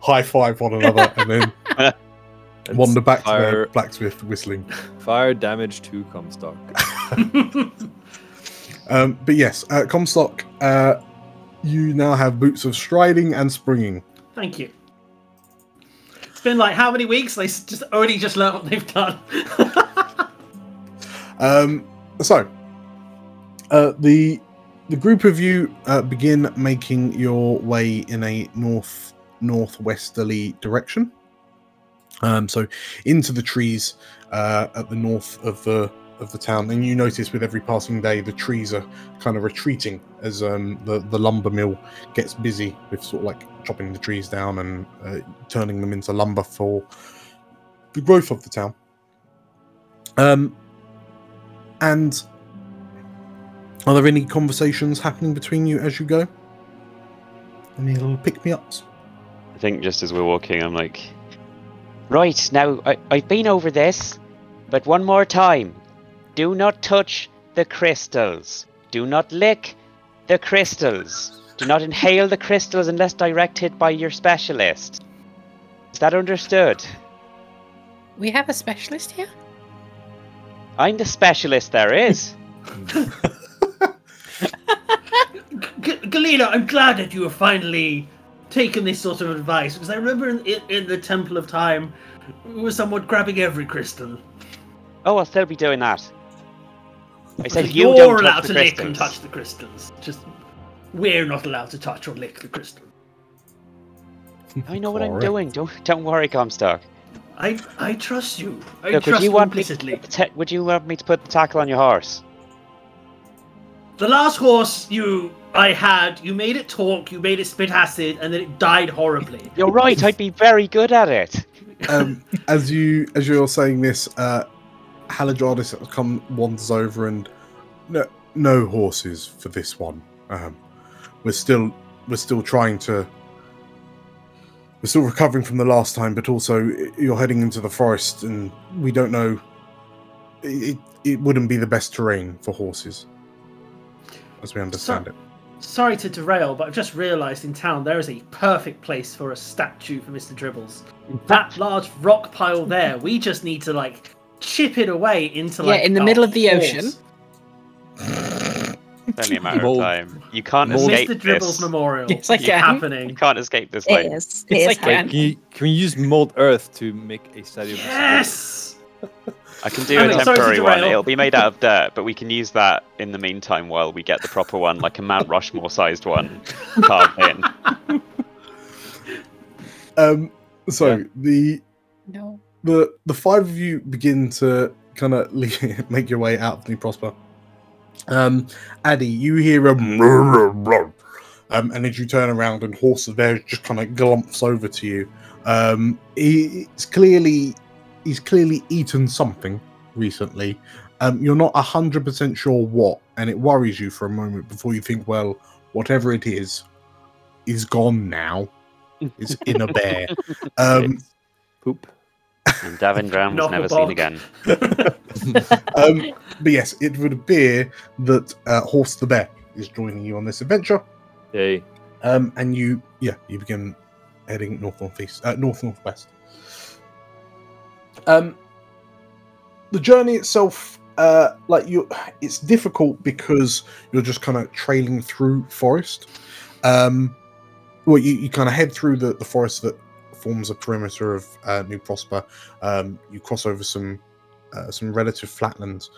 high five one another, and then That's wander back to their blacksmith whistling. fire damage to Comstock. Um, but yes, uh, Comstock, uh, you now have boots of striding and springing. Thank you. Been like how many weeks? They just already just learned what they've done. Um, so, uh, the the group of you uh, begin making your way in a north northwesterly direction. Um, so into the trees uh, at the north of the of the town, and you notice with every passing day the trees are kind of retreating as um, the the lumber mill gets busy with sort of like chopping the trees down and uh, turning them into lumber for the growth of the town. Um, and are there any conversations happening between you as you go? Any little pick me ups? I think just as we're walking, I'm like, right now I, I've been over this, but one more time, do not touch the crystals. Do not lick the crystals. Do not inhale the crystals unless directed by your specialist. Is that understood? We have a specialist here? I'm the specialist there is. G- Galena, I'm glad that you have finally taken this sort of advice because I remember in, in, in the Temple of Time, we were somewhat grabbing every crystal. Oh, I'll still be doing that. I said you you're don't allowed touch to lick and touch the crystals. Just we're not allowed to touch or lick the crystal. I know what I'm doing. Don't don't worry, Comstock. I I trust you. I Look, would trust you you want me to, would you want me to put the tackle on your horse? The last horse you I had, you made it talk, you made it spit acid, and then it died horribly. You're right. I'd be very good at it. um, as you as you're saying this, uh, Haladradis come wanders over and no, no horses for this one. Um, we're still we're still trying to we're still recovering from the last time, but also you're heading into the forest, and we don't know. It, it wouldn't be the best terrain for horses, as we understand So- it. Sorry to derail, but I've just realised in town there is a perfect place for a statue for Mr. Dribbles. That large rock pile there, we just need to like chip it away into like Yeah, in the middle of the horse. ocean. It's only a matter of time. You can't mold- escape Mr. Dribbles this. Memorial. Yes, I It's can. happening. You can't escape this It way. is. It's It is like happening. an- Can, you, can we use mold earth to make a statue of Mr. Yes. I can do I a mean, sorry to temporary one. derail. It'll be made out of dirt, but we can use that in the meantime while we get the proper one, like a Mount Rushmore sized one, carved in. Um, so Yeah. the No. The the five of you begin to kind of make your way out of New Prosper. Um, Addy, you hear a um, and as you turn around and Horse of Bear just kind of glumps over to you. Um, he, it's clearly he's clearly eaten something recently. Um, you're not hundred percent sure what, and it worries you for a moment before you think, well, whatever it is, is gone now. It's in a bear. Um, Poop. And Davin Drown was never seen again. um, but yes, it would appear that uh, Horse the Bear is joining you on this adventure, Yay. um, and you, yeah, you begin heading north northeast, uh, north northwest. Um, the journey itself, uh, like you, it's difficult because you're just kind of trailing through forest. Um, well, you, you kind of head through the, the forest that forms a perimeter of uh, New Prosper. Um, you cross over some uh, some relative flatlands,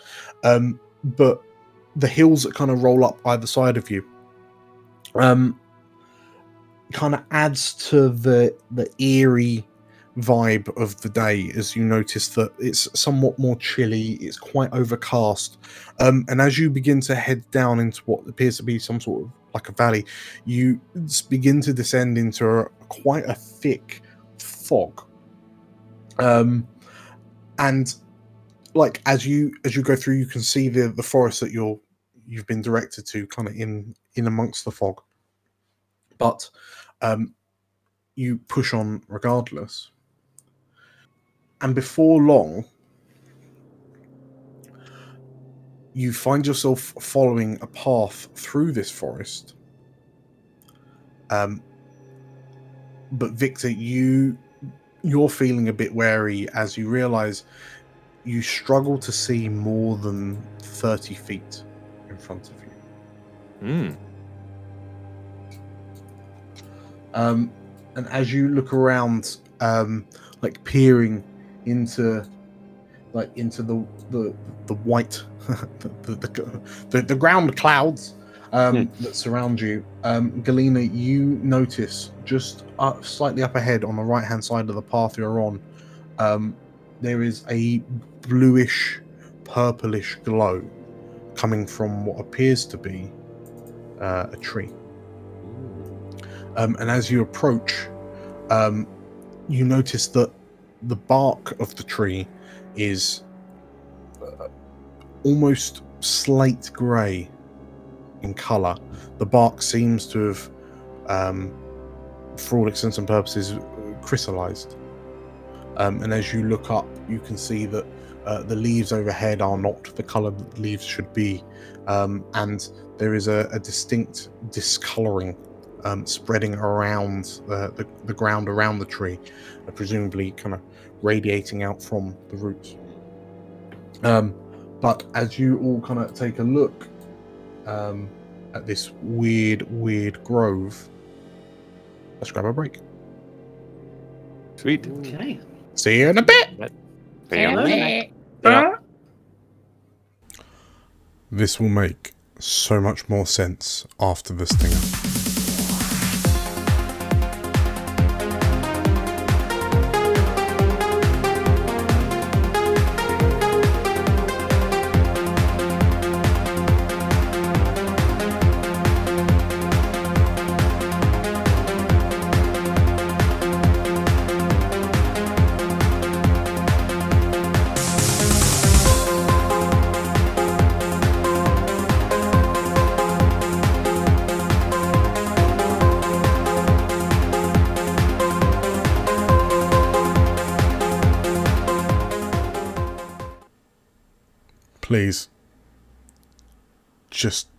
um, but the hills that kind of roll up either side of you um, kind of adds to the the eerie vibe of the day as you notice that it's somewhat more chilly it's quite overcast um, and as you begin to head down into what appears to be some sort of like a valley, you begin to descend into a, quite a thick fog. Um, and like as you as you go through, you can see the the forest that you're you've been directed to, kind of in in amongst the fog. But um, you push on regardless. And before long, you find yourself following a path through this forest. Um, but Victor, you you're feeling a bit wary as you realize you struggle to see more than 30 feet in front of you. Hmm. Um, and as you look around, um, like peering into, like into the the, the white, the, the, the the ground clouds um, that surround you, um, Galena, you notice just up, slightly up ahead on the right hand side of the path you're on, um, there is a bluish, purplish glow coming from what appears to be uh, a tree. Um, and as you approach, um, you notice that the bark of the tree is uh, almost slate grey in colour. The bark seems to have, um, for all intents and purposes, crystallized. Um, and as you look up, you can see that uh, the leaves overhead are not the colour that leaves should be, um, and there is a, a distinct discolouring um, spreading around the, the ground around the tree, uh, presumably kind of radiating out from the roots. Um, but as you all kind of take a look um, at this weird, weird grove, let's grab a break. Sweet. Okay. See you in a bit. See you later. Yeah. This will make so much more sense after this thing.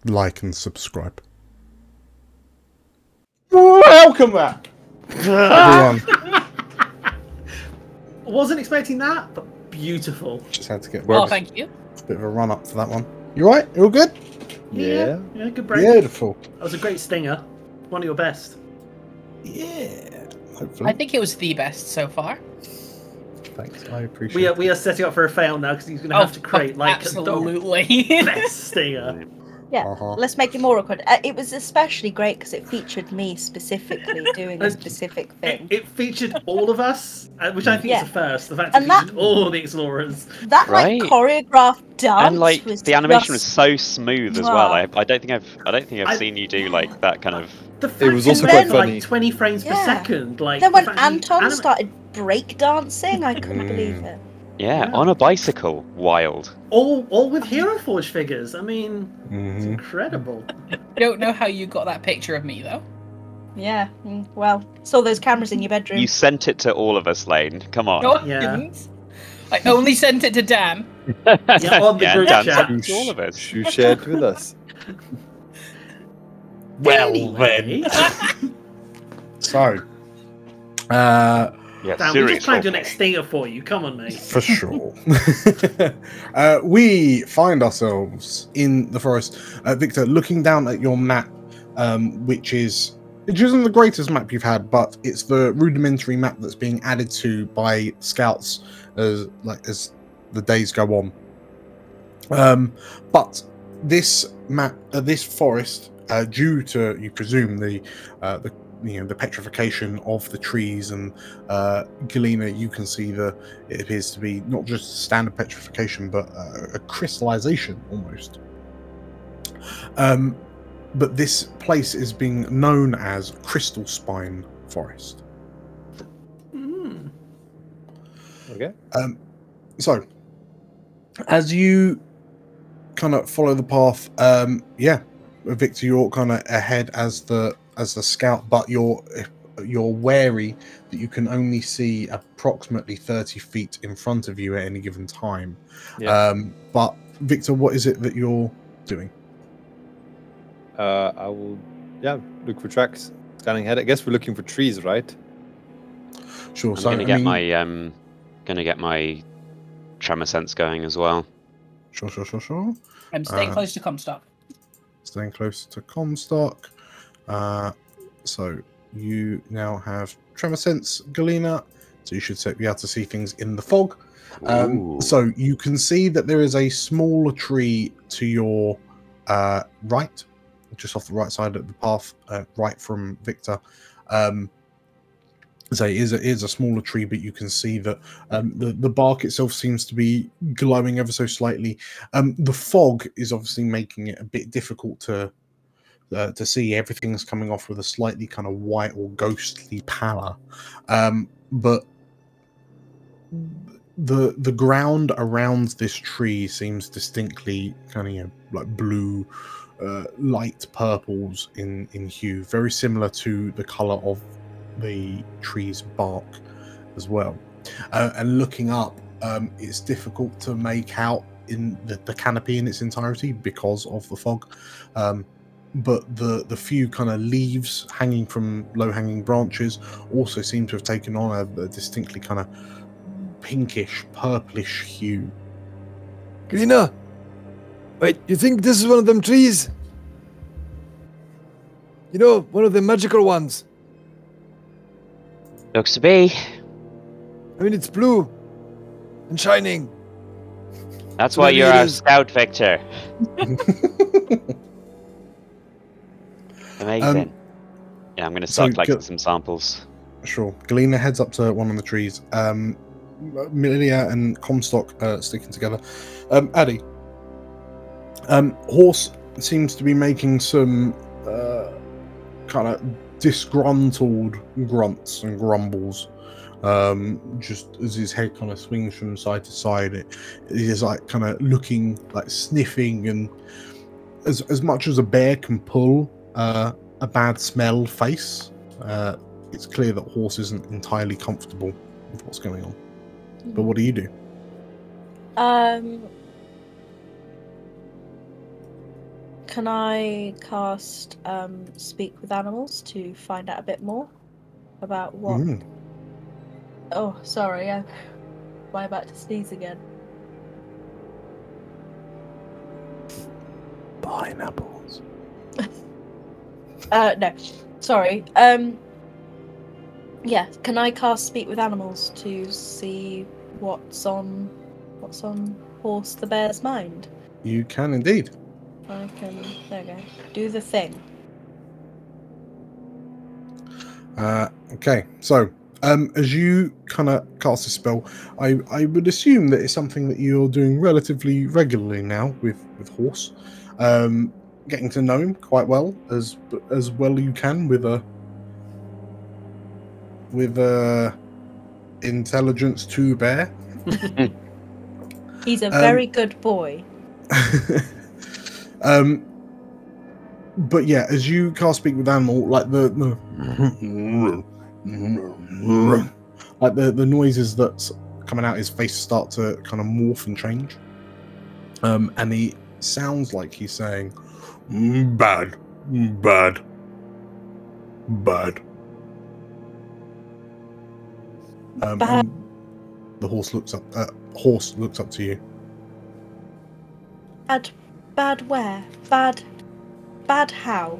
Like and subscribe. Welcome back, everyone. Wasn't expecting that, but beautiful. Just had to get Oh, thank you. bit of a run up for that one. You right? You all good? Yeah. Yeah, good break. Beautiful. That was a great stinger. One of your best. Yeah. Hopefully. I think it was the best so far. Thanks. I appreciate We are it. we are setting up for a fail now because he's going to Oh, have to create like absolutely. the best stinger. Yeah, Uh-huh. let's make it more awkward. Uh, it was especially great because it featured me specifically doing a specific thing. it featured all of us, uh, which I think Yeah. is a first. The fact And it that- featured all the explorers. that Right. like choreographed dance And like was the animation was so smooth as well. I, I don't think I've I don't think I've I- seen you do like that kind of. The fact was also went quite for, like funny. 20 frames per second. Like Then when Anton anim- started break dancing, I couldn't believe it. Yeah, Yeah. on a bicycle, wild. all all with Hero Forge figures. I mean, it's Mhm. incredible. I don't know how you got that picture of me though. Yeah, mm, well, saw those cameras in your bedroom. You sent it to all of us, Lane. Come on. No, I Yeah. didn't. I only sent it to Dan. Yeah, on the yeah, group Dan chat. sent it to all of us. You shared with us. Well Anyway, So, uh, Yeah, Dan, we serious just planned your roleplay. next stinger for you. Come on, mate. for sure. uh, we find ourselves in the forest. Uh, Victor, looking down at your map, um, which is which isn't the greatest map you've had, but it's the rudimentary map that's being added to by scouts as like as the days go on. Um, but this map, uh, this forest, uh, due to you presume the uh, the you know the petrification of the trees and uh, Galena, you can see the it appears to be not just standard petrification but uh, a crystallization almost. Um, but this place is being known as Crystal Spine Forest. Hmm. Okay. Um, so, as you kind of follow the path, um, yeah, Victor, you're kind of ahead as the as the scout, but you're you're wary that you can only see approximately thirty feet in front of you at any given time. Yeah. Um, but Victor, what is it that you're doing? Uh, I will, yeah, look for tracks. Scanning ahead. I guess we're looking for trees, right? Sure. I'm so gonna I get mean- my um, gonna get my tremor sense going as well. Sure, sure, sure, sure. I'm staying Uh, close to Comstock. staying close to Comstock. Uh, so you now have Tremor Sense, Galena, so you should be able to see things in the fog. Um, so you can see that there is a smaller tree to your uh, right, just off the right side of the path, uh, right from Victor. Um, so it is, a, it is a smaller tree, but you can see that um, the, the bark itself seems to be glowing ever so slightly. Um, the fog is obviously making it a bit difficult to uh, to see. Everything's coming off with a slightly kind of white or ghostly pallor, um, but the the ground around this tree seems distinctly kind of you know like blue, uh, light purples in in hue, very similar to the color of the tree's bark as well. Uh, and looking up, um, it's difficult to make out in the, the canopy in its entirety because of the fog. Um, but the the few kind of leaves hanging from low hanging branches also seem to have taken on a, a distinctly kind of pinkish, purplish hue. Galena! Wait, you think this is one of them trees? You know, one of the magical ones. Looks to be. I mean, it's blue and shining. That's why you're it our scout, Victor. Amazing. yeah, I'm gonna so start collecting go- some samples. Sure. Galena heads up to one of the trees. Um, Milia and Comstock uh, sticking together. Um, Addy. Um, Horse seems to be making some uh, kind of disgruntled grunts and grumbles. Um, just as his head kind of swings from side to side, it, he is like kind of looking like sniffing and as as much as a bear can pull uh, a bad smell face. Uh, it's clear that horse isn't entirely comfortable with what's going on. But what do you do? Um, can I cast um, speak with animals to find out a bit more about what? Mm, Oh, sorry, I'm, am I about to sneeze again? pineapples. Uh, no, sorry. Um, yeah, can I cast speak with animals to see what's on what's on horse the bear's mind? You can indeed. I can. There we go. Do the thing. Uh, okay, so um, as you kind of cast a spell, I, I would assume that it's something that you're doing relatively regularly now with with horse, um, getting to know him quite well as as well you can with a with a intelligence to bear. He's a Um, very good boy. um, but yeah, as you can't speak with animal, like the, the like the the noises that's coming out his face start to kind of morph and change. Um, and he sounds like he's saying, "Mm, "Bad, bad, bad." Um, Bad. the horse looks up. Uh, horse looks up to you. Bad, bad where? Bad, bad how?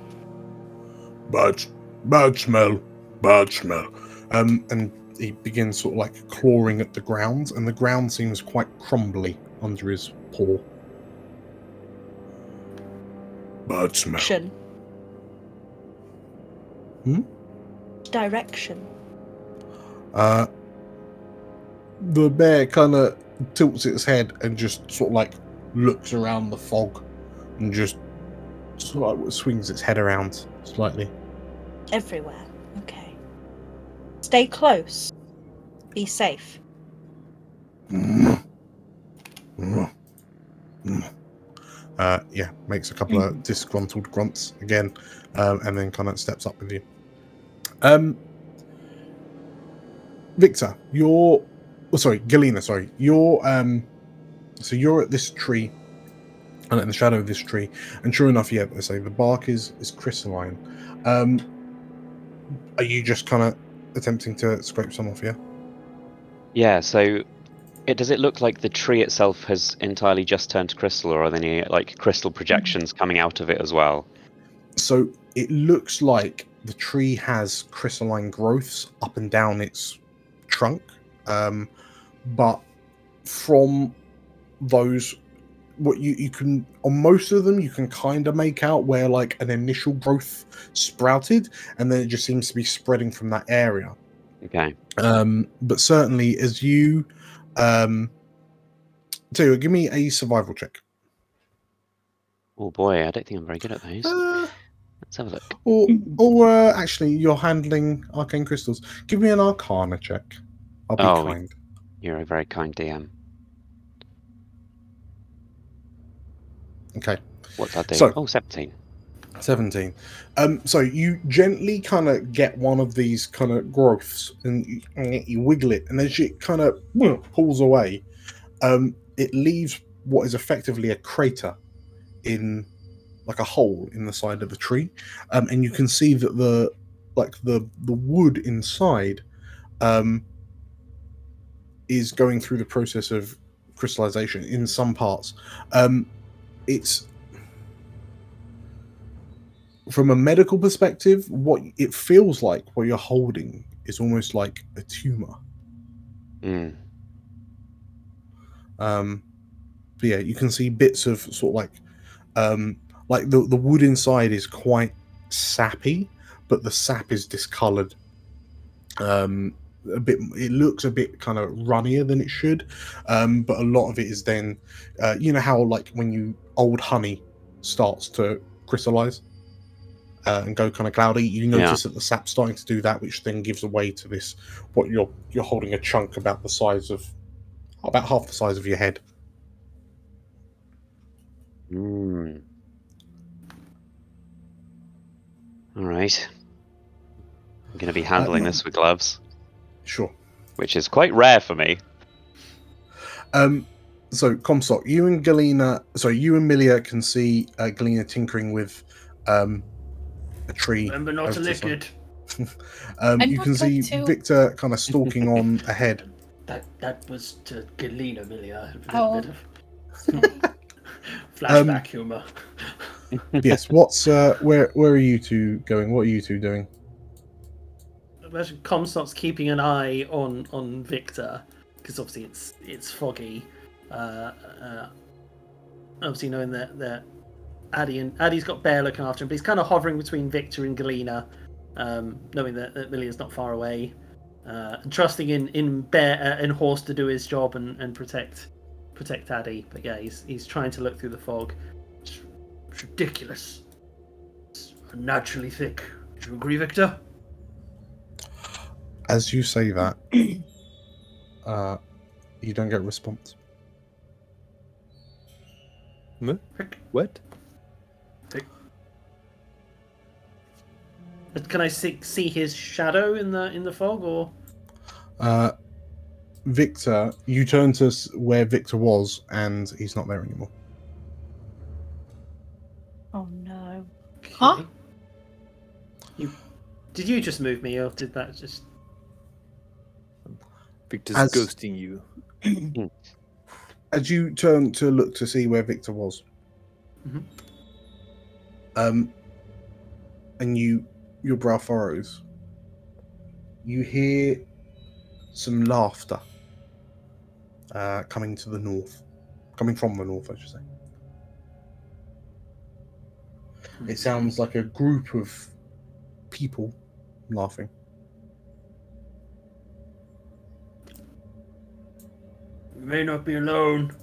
bad, bad smell, bad smell. Um, and he begins sort of like clawing at the ground, and the ground seems quite crumbly under his paw. Bad smell. Direction. Hmm? Direction. Uh, the bear kind of tilts its head and just sort of like looks around the fog and just sort of swings its head around slightly. Everywhere. Okay. Stay close. Be safe. Uh, yeah, makes a couple of disgruntled grunts again, um, and then kind of steps up with you. Um, Victor, you're, oh, sorry, Galena, sorry, you're, um, so you're at this tree, and in the shadow of this tree, and sure enough, yeah, I say the bark is is crystalline. Um, are you just kind of attempting to scrape some off? Yeah. Yeah, so it does it look like the tree itself has entirely just turned to crystal, or are there any like crystal projections coming out of it as well? So it looks like the tree has crystalline growths up and down its trunk, um, but from those, what you you can on most of them you can kind of make out where like an initial growth sprouted, and then it just seems to be spreading from that area. Okay. Um, but certainly, as you, um, so give me a survival check, Oh boy, I don't think I'm very good at those. uh, Let's have a look. or or uh, actually, you're handling arcane crystals. Give me an Arcana check. I'll be Oh, kind. You're a very kind DM. Okay. What's that do? So- oh, 17. 17 um so you gently kind of get one of these kind of growths and you, you wiggle it and as it kind of pulls away um it leaves what is effectively a crater in like a hole in the side of the tree. Um and you can see that the like the the wood inside um is going through the process of crystallization in some parts. Um it's from a medical perspective, what it feels like what you're holding is almost like a tumor. Mm. Um, but yeah, you can see bits of sort of like, um, like the the wood inside is quite sappy, but the sap is discolored. Um, a bit, it looks a bit kind of runnier than it should, um, but a lot of it is then, uh, you know how like when you old honey starts to crystallize. Uh, and go kind of cloudy, you notice that the sap's starting to do that, which then gives away to this what you're you're holding a chunk about the size of about half the size of your head. Mm. All right. I'm going to be handling this with gloves, Sure. which is quite rare for me. Um, so Comstock, you and Galena, sorry, you and Milia can see uh, Galena tinkering with um, a tree. Remember not to over lick it. Um, you can see like to. Victor kind of stalking on ahead. That that was to Galena Milia. A Oh. bit of flashback humor. yes. What's uh, where? Where are you two going? What are you two doing? Imagine Comstock's keeping an eye on on Victor because obviously it's it's foggy. Uh, uh, obviously knowing that that Addy and Addy's got Bear looking after him, but he's kind of hovering between Victor and Galena, um, knowing that, that Milia's not far away, uh, and trusting in in Bear uh, in Horse to do his job and, and protect protect Addy. But yeah, he's he's trying to look through the fog. It's, it's ridiculous. It's unnaturally thick. Do you agree, Victor? As you say that, uh, you don't get a response. What? Can I see, see his shadow in the in the fog, or Uh, Victor, you turn to where Victor was, and he's not there anymore. Oh no. Huh? You did you just move me, or did that just? Victor's As- ghosting you. As you turn to look to see where Victor was, Mhm. um, and you your brow furrows, you hear some laughter uh, coming to the north, coming from the north, I should say. It sounds like a group of people laughing. You may not be alone.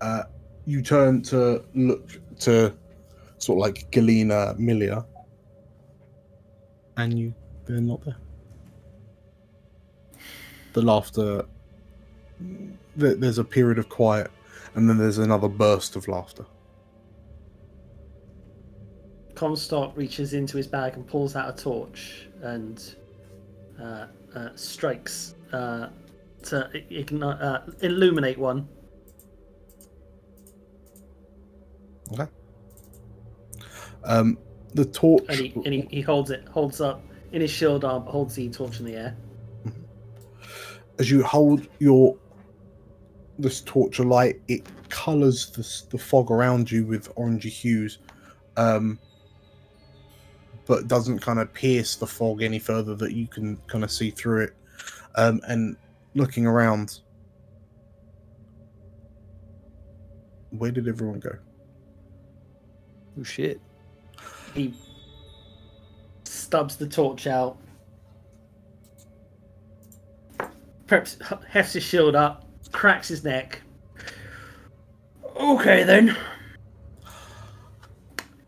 Uh, you turn to look to sort of like Galena Milia, and you they're not there. The laughter. there- There's a period of quiet, and then there's another burst of laughter. Comstock reaches into his bag and pulls out a torch and uh, uh, strikes uh, to igni- uh, illuminate one. Okay. Um, the torch. And he, and he, he holds it, holds up in his shield arm, holds the torch in the air. as you hold your this torch alight, it colours the, the fog around you with orangey hues, um, but doesn't kind of pierce the fog any further that you can kind of see through it. Um, and looking around, where did everyone go? Oh shit. He stubs the torch out, preps, hefts his shield up, cracks his neck. Okay then,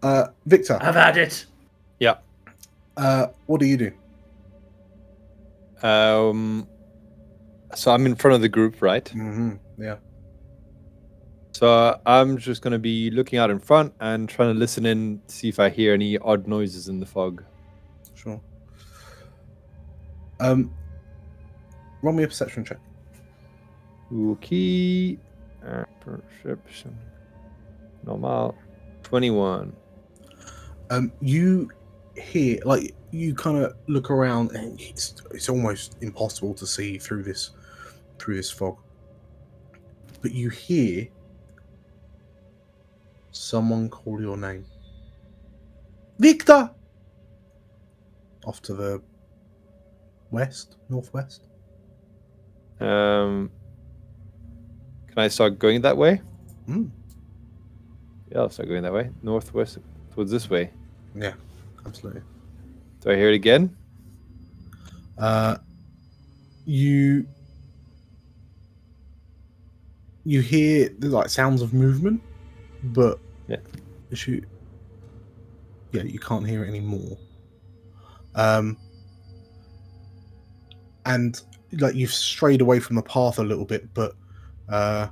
Uh, Victor, I've had it. Yeah. uh, what do you do? Um. So I'm in front of the group, right? hmm Yeah. So I'm just gonna be looking out in front and trying to listen in, see if I hear any odd noises in the fog. Sure. Um, roll me a perception check. Okay. Uh, perception. Normal. Twenty-one. um, you hear like you kind of look around and it's it's almost impossible to see through this through this fog but you hear someone call your name victor off to the west northwest Um. Can I start going that way? Hmm. Yeah, I'll start going that way. Northwest towards this way. yeah absolutely Do I hear it again? uh, you you hear the like sounds of movement, but Yeah. you yeah you can't hear it anymore. Um, and like you've strayed away from the path a little bit, but uh,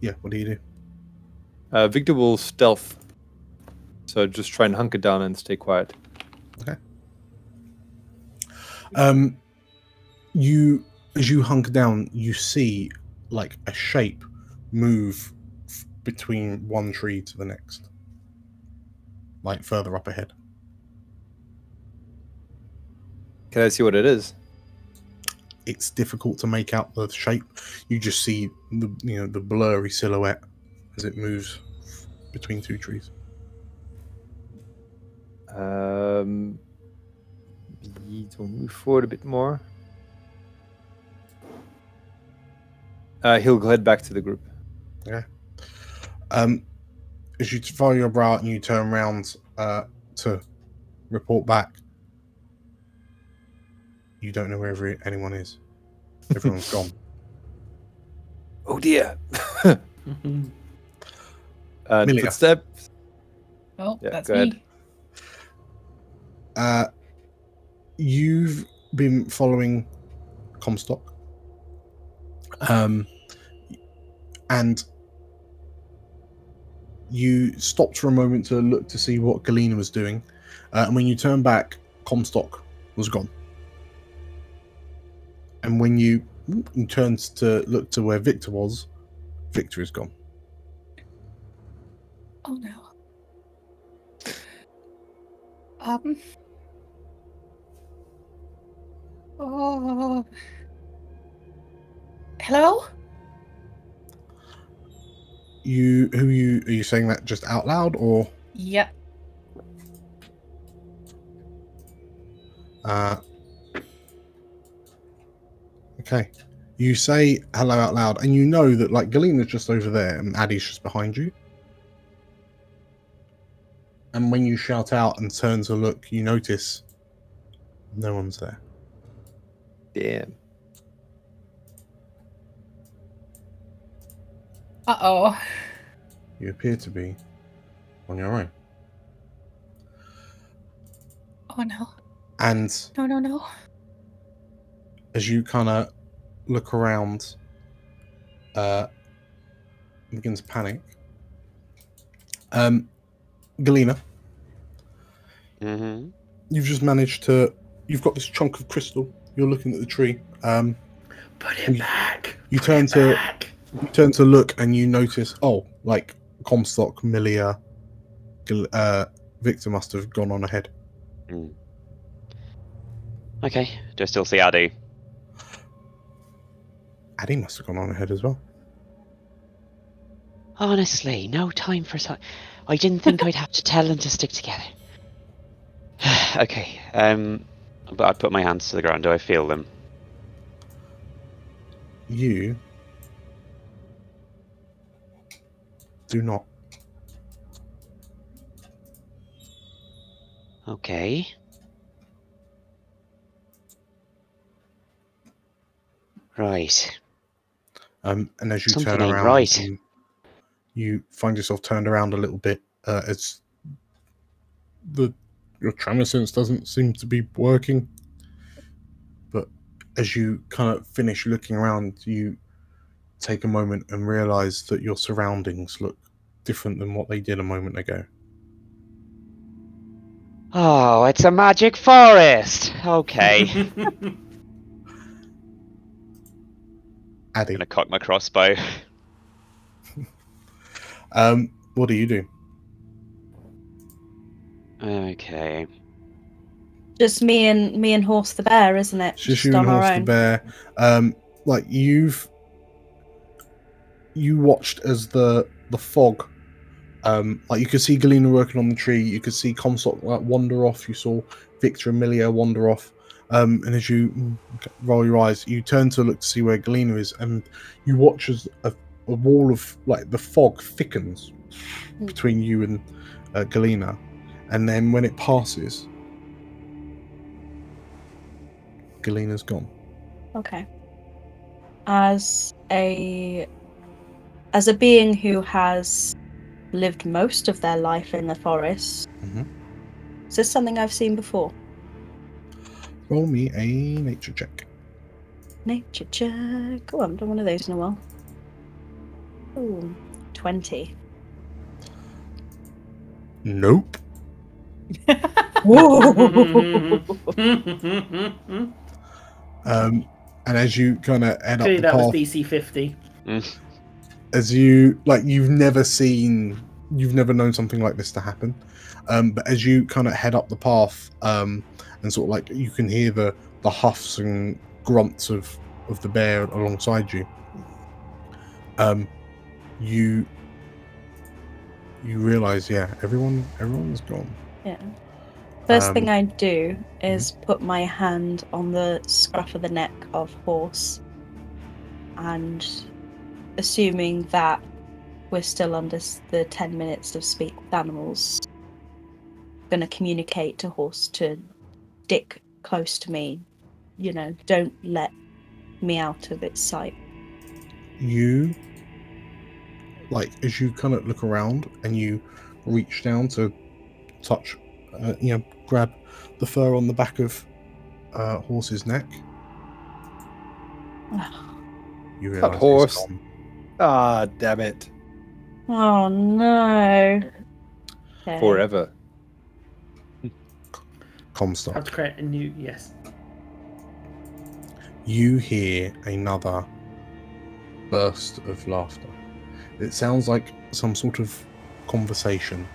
yeah, what do you do? Uh, Victor will stealth. So just try and hunker down and stay quiet. Okay. Um, you as you hunker down, you see like a shape move between one tree to the next, like further up ahead. Can I see what it is? It's difficult to make out the shape. You just see the you know the blurry silhouette as it moves between two trees. Um, to move forward a bit more. Uh, he'll head back to the group. Um, as you fire your brow out and you turn around uh, to report back, you don't know where every, anyone is. Everyone's gone. Oh dear. and Milia. footsteps. Oh, Yeah, that's go me. Uh, you've been following Comstock, um, and you stopped for a moment to look to see what Galena was doing, uh, and when you turned back, Comstock was gone. And when you, you turned to look to where Victor was, Victor is gone. Oh no. Um. Oh. Hello? You, who you are you saying that just out loud or? Yep. Uh, okay. You say hello out loud, and you know that like Galena's just over there, and Addy's just behind you. And when you shout out and turn to look, you notice no one's there. Damn. Uh oh. You appear to be on your own. Oh no. And No, no, no. as you kind of look around, uh, begin to panic. Um, Galena, Mm-hmm. you've just managed to. You've got this chunk of crystal. You're looking at the tree. Um, Put And it back. you Put turn it to back. You turn to look, and you notice. Oh, like Comstock, Milia, uh, Victor must have gone on ahead. Okay. Do I still see Addy? Addy must have gone on ahead as well. Honestly, no time for so. I didn't think I'd have to tell them to stick together. okay. Um, but I'd put my hands to the ground. Do I feel them? You do not. Okay. Right. Um, and as you Something turn around, right. you, you find yourself turned around a little bit uh, as the your tremor sense doesn't seem to be working. But as you kind of finish looking around, you take a moment and realize that your surroundings look different than what they did a moment ago. Oh, it's a magic forest. Okay. I'm gonna cock my crossbow. um, what do you do? Okay. Just me and me and Horse the Bear, isn't it? It's just you and on our Horse the own. Bear. Um, like you've you watched as the the fog. Um, like you could see Galena working on the tree. You could see Comstock like wander off. You saw Victor and Milia wander off. Um, and as you roll your eyes, you turn to look to see where Galena is, and you watch as a, a wall of like the fog thickens between you and uh, Galena, and then when it passes, Galena's gone. Okay. As a as a being who has lived most of their life in the forest, Mhm. is this something I've seen before? Roll me a nature check. Nature check. Oh, I haven't done one of those in a while. Ooh, 20. Nope. Whoa! Um, and as you kind of head up Clearly the that was path, DC 50. as you like, you've never seen, you've never known something like this to happen. Um, but as you kind of head up the path, um, and sort of like you can hear the the huffs and grunts of of the bear alongside you. Um, you you realize, yeah, everyone everyone's gone. yeah. First thing Um, I do is put my hand on the scruff of the neck of horse, and assuming that we're still under the ten minutes of speak with animals, gonna communicate to horse to stick close to me. You know, don't let me out of its sight. you like as you kind of look around and you reach down to touch uh, you know grab the fur on the back of uh horse's neck you realize it's horse. gone. Ah, damn it. Oh no! Okay. Forever. comstock Have to create a new. Yes. you hear another burst of laughter it sounds like some sort of conversation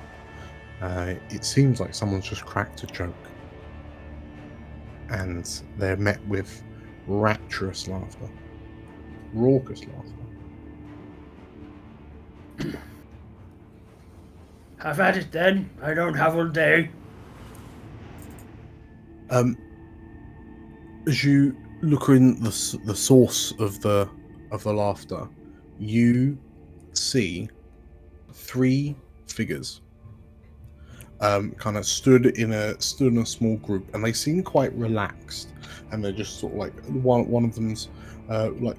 uh, it seems like someone's just cracked a joke and they're met with rapturous laughter raucous laughter Have at it then. I don't have all day. Um, as you look in the the source of the of the laughter, you see three figures. Um, kind of stood in a stood in a small group, and they seem quite relaxed, and they're just sort of like one one of them's uh, like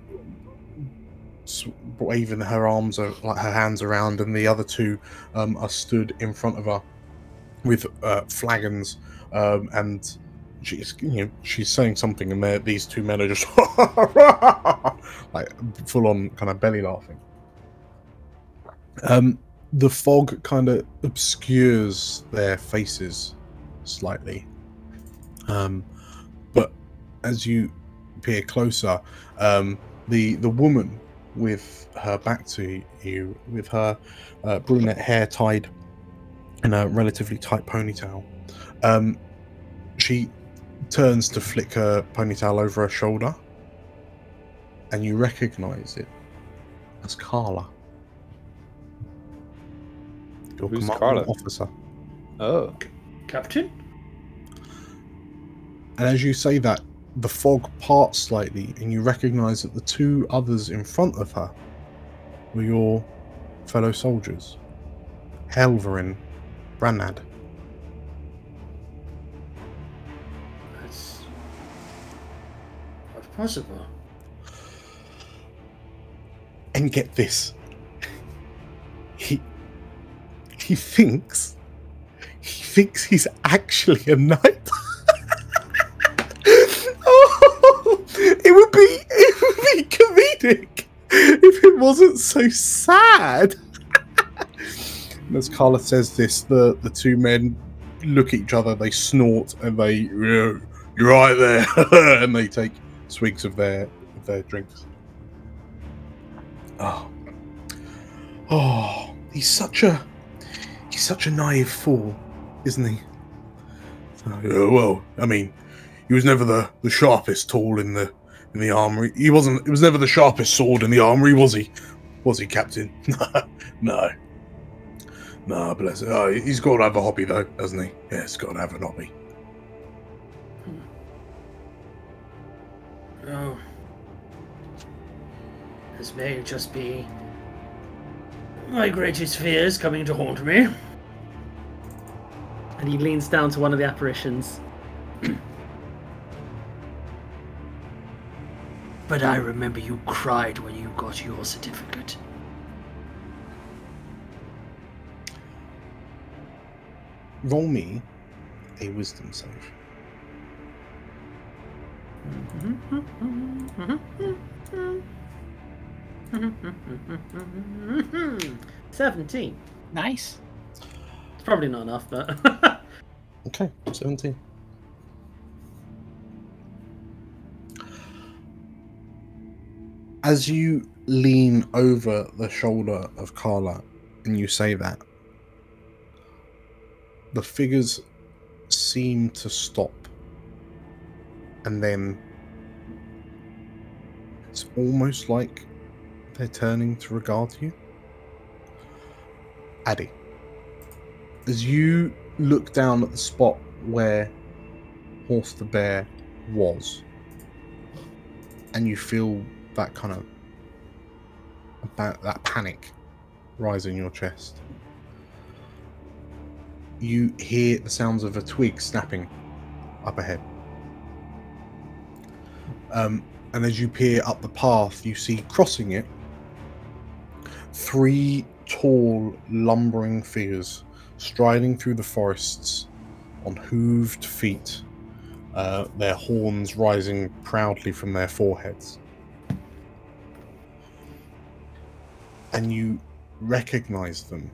waving her arms, like her hands around, and the other two um, are stood in front of her with uh, flagons, um, and she's you know she's saying something, and these two men are just like full on kind of belly laughing. Um, the fog kind of obscures their faces slightly, um, but as you peer closer, um, the the woman with her back to you, with her uh, brunette hair tied in a relatively tight ponytail, um, she turns to flick her ponytail over her shoulder, and you recognize it as Carla. Your Who's Carla? officer. Oh. Captain? And as you say that, the fog parts slightly, and you recognize that the two others in front of her were your fellow soldiers, Helver and Branad. That's not possible. And get this, he he thinks he thinks he's actually a knight. oh, it would be it would comedic if it wasn't so sad. And as Carla says this, the the two men look at each other, they snort, and they you're right there, and they take swigs of their of their drinks. Oh, oh, he's such a he's such a naive fool, isn't he? So, well, I mean, he was never the, the sharpest tool in the in the armory. He wasn't. It was never the sharpest sword in the armory, was he? Was he, Captain? no. No, bless it. Oh, he's got to have a hobby, though, hasn't he? Yeah, he's got to have a hobby. Hmm. Oh. This may just be my greatest fears coming to haunt me. And he leans down to one of the apparitions. but I remember you cried when you got your certificate. Roll me a wisdom save. Seventeen. Nice. It's probably not enough, but Okay, 17. As you lean over the shoulder of Carla and you say that, the figures seem to stop. And then it's almost like they're turning to regard you. Addy, as you look down at the spot where Horse the Bear was, and you feel that kind of about that panic rise in your chest. You hear the sounds of a twig snapping up ahead. Um, and as you peer up the path, you see crossing it three tall, lumbering figures striding through the forests on hooved feet, uh, their horns rising proudly from their foreheads. And you recognize them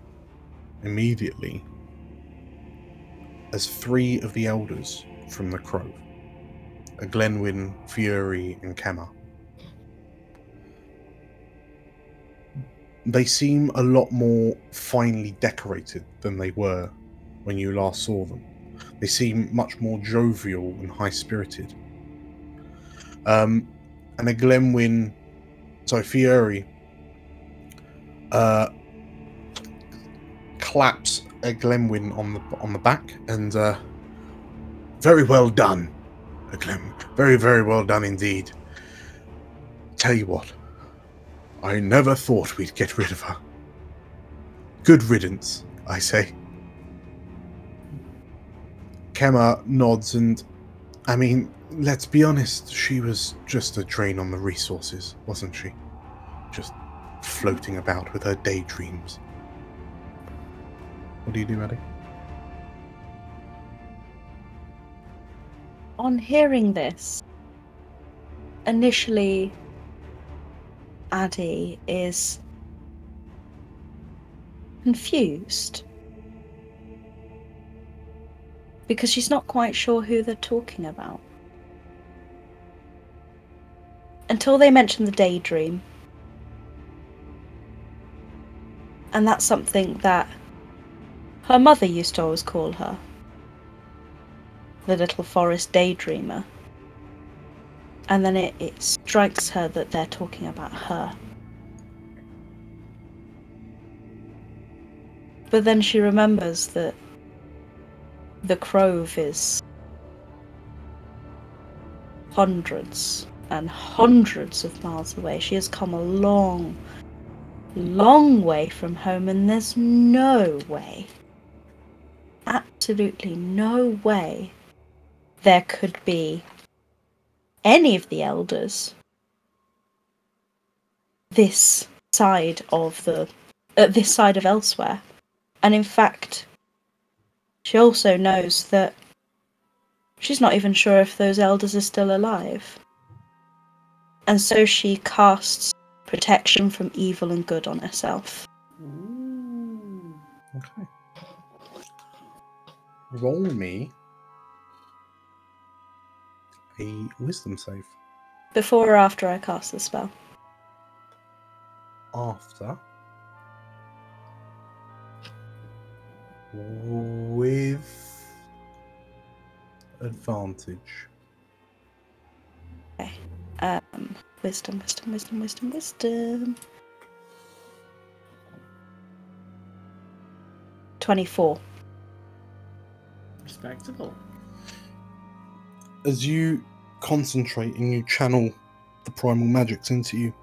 immediately as three of the elders from the Crow a Glenwyn, Fury, and Kemmer. They seem a lot more finely decorated than they were when you last saw them. They seem much more jovial and high spirited. Um, and a Glenwyn, sorry, Fury, uh, claps a Glenwyn on the on the back and uh, very well done, a Glen. Very very well done indeed. Tell you what, I never thought we'd get rid of her. Good riddance, I say. Kemmer nods and, I mean, let's be honest, she was just a drain on the resources, wasn't she? Just floating about with her daydreams. What do you do, Maddie? On hearing this, initially, Addy is confused because she's not quite sure who they're talking about. Until they mention the daydream. And that's something that her mother used to always call her the little forest daydreamer. And then it, it strikes her that they're talking about her. But then she remembers that the Grove is hundreds and hundreds of miles away. She has come a long, long way from home, and there's no way, absolutely no way, there could be any of the elders this side of the uh, this side of elsewhere and in fact she also knows that she's not even sure if those elders are still alive. And so she casts protection from evil and good on herself. Ooh. Okay. Roll me a wisdom save. Before or after I cast the spell? After. With advantage. Okay. Um, wisdom, wisdom, wisdom, wisdom, wisdom. 24. Respectable. As you concentrate and you channel the primal magics into you,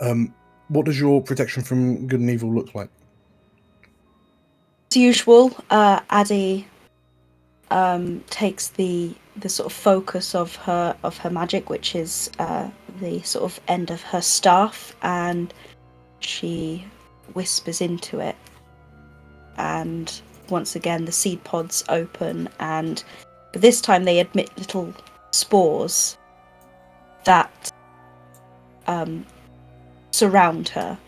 um, what does your protection from good and evil look like? As usual, uh, Addy um, takes the the sort of focus of her of her magic, which is uh, the sort of end of her staff, and she whispers into it. And once again, the seed pods open, and but this time they admit little spores that um, surround her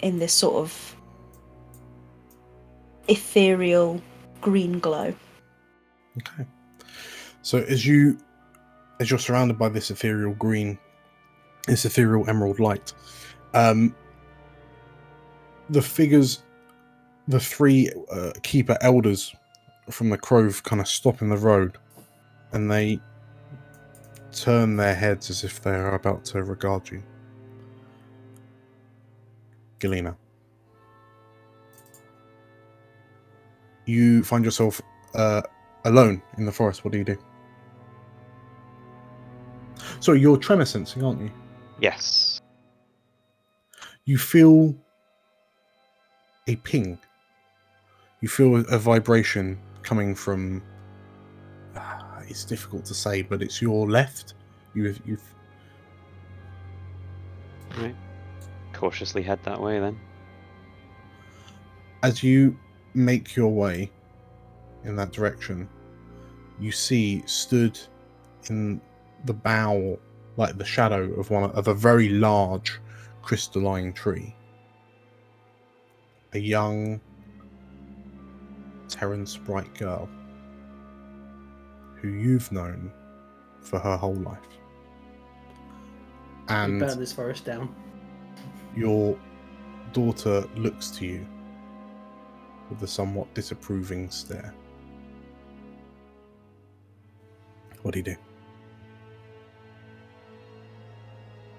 in this sort of ethereal green glow. Okay. So as you as you're surrounded by this ethereal green, this ethereal emerald light, um, the figures, the three uh, keeper elders from the Grove, kind of stop in the road, and they turn their heads as if they are about to regard you. Galena. You find yourself uh, alone in the forest. What do you do? So you're tremor sensing, aren't you? Yes. You feel a ping. You feel a vibration coming from. ah, it's difficult to say, but it's your left. You've, you've Right. Cautiously head that way then. as you make your way in that direction, you see stood in the bough, like the shadow of one of a very large crystalline tree, a young Terran Sprite girl who you've known for her whole life. We And burn this forest down. your daughter looks to you with a somewhat disapproving stare. What do you do?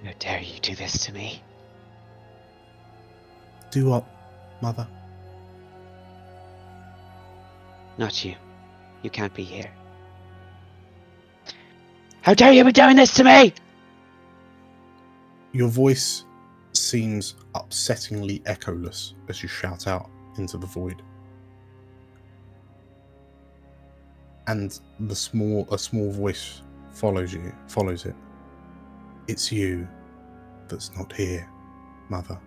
How dare you do this to me? Do what, mother? Not you. You can't be here. How dare you be doing this to me? Your voice seems upsettingly echoless as you shout out into the void. And the small a small voice follows you follows it. It's you that's not here, Mother.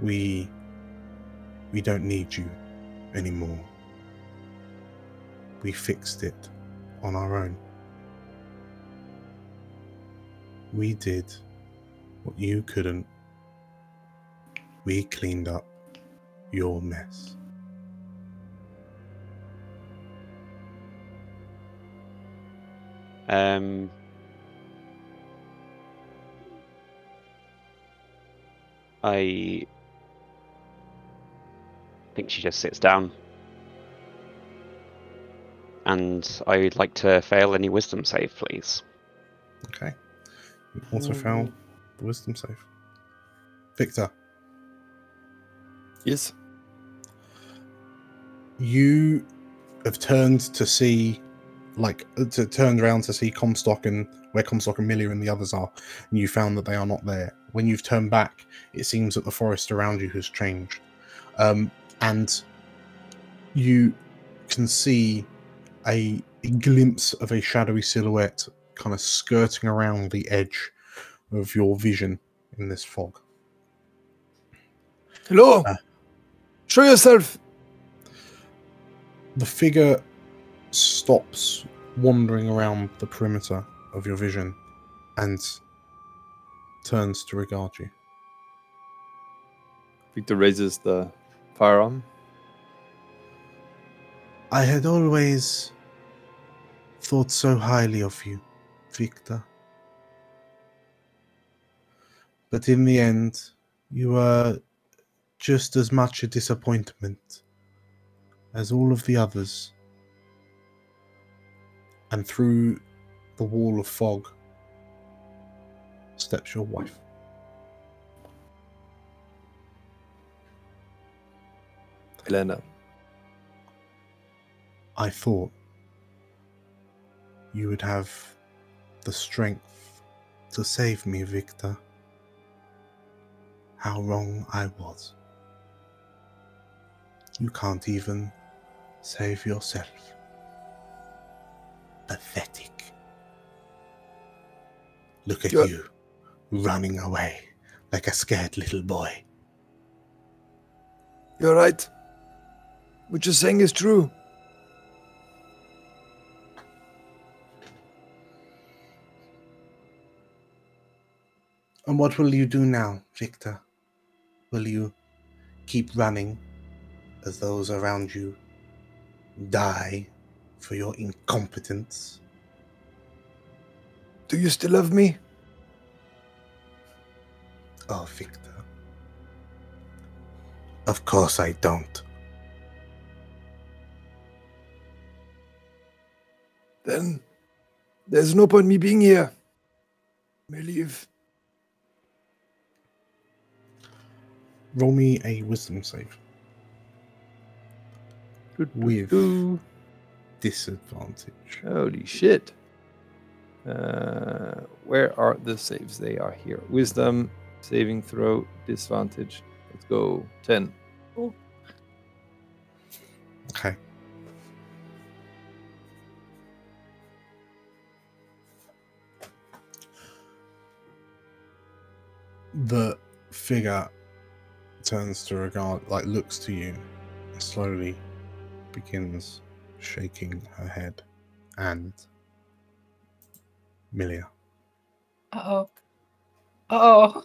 We. We don't need you anymore. We fixed it on our own. We did what you couldn't. We cleaned up your mess. Um. I think she just sits down. And I'd like to fail any wisdom save, please. Okay. You also fail the wisdom save. Victor, Yes. you have turned to see, like, uh, to turned around to see Comstock and where Comstock and Millie and the others are, and you found that they are not there. When you've turned back, it seems that the forest around you has changed, um, and you can see a, a glimpse of a shadowy silhouette kind of skirting around the edge of your vision in this fog. Hello. Uh. Show yourself. the figure stops wandering around the perimeter of your vision and turns to regard you. Victor raises the firearm. I had always thought so highly of you, Victor. But in the end, you were just as much a disappointment as all of the others. And through the wall of fog steps your wife. Helena. I thought you would have the strength to save me, Victor. How wrong I was. You can't even save yourself. Pathetic. Look at You're- you, running away like a scared little boy. You're right. What you're saying is true. And what will you do now, Victor? Will you keep running as those around you die for your incompetence? Do you still love me? Oh, Victor. Of course I don't. Then there's no point me being here. May leave. Roll me a wisdom save with Ooh, disadvantage. holy shit. Uh, where are the saves? They are here. Wisdom, saving throw, disadvantage. Let's go. 10. Okay. The figure turns to regard, like, looks to you, and slowly begins shaking her head. And Milia, Uh oh. Oh.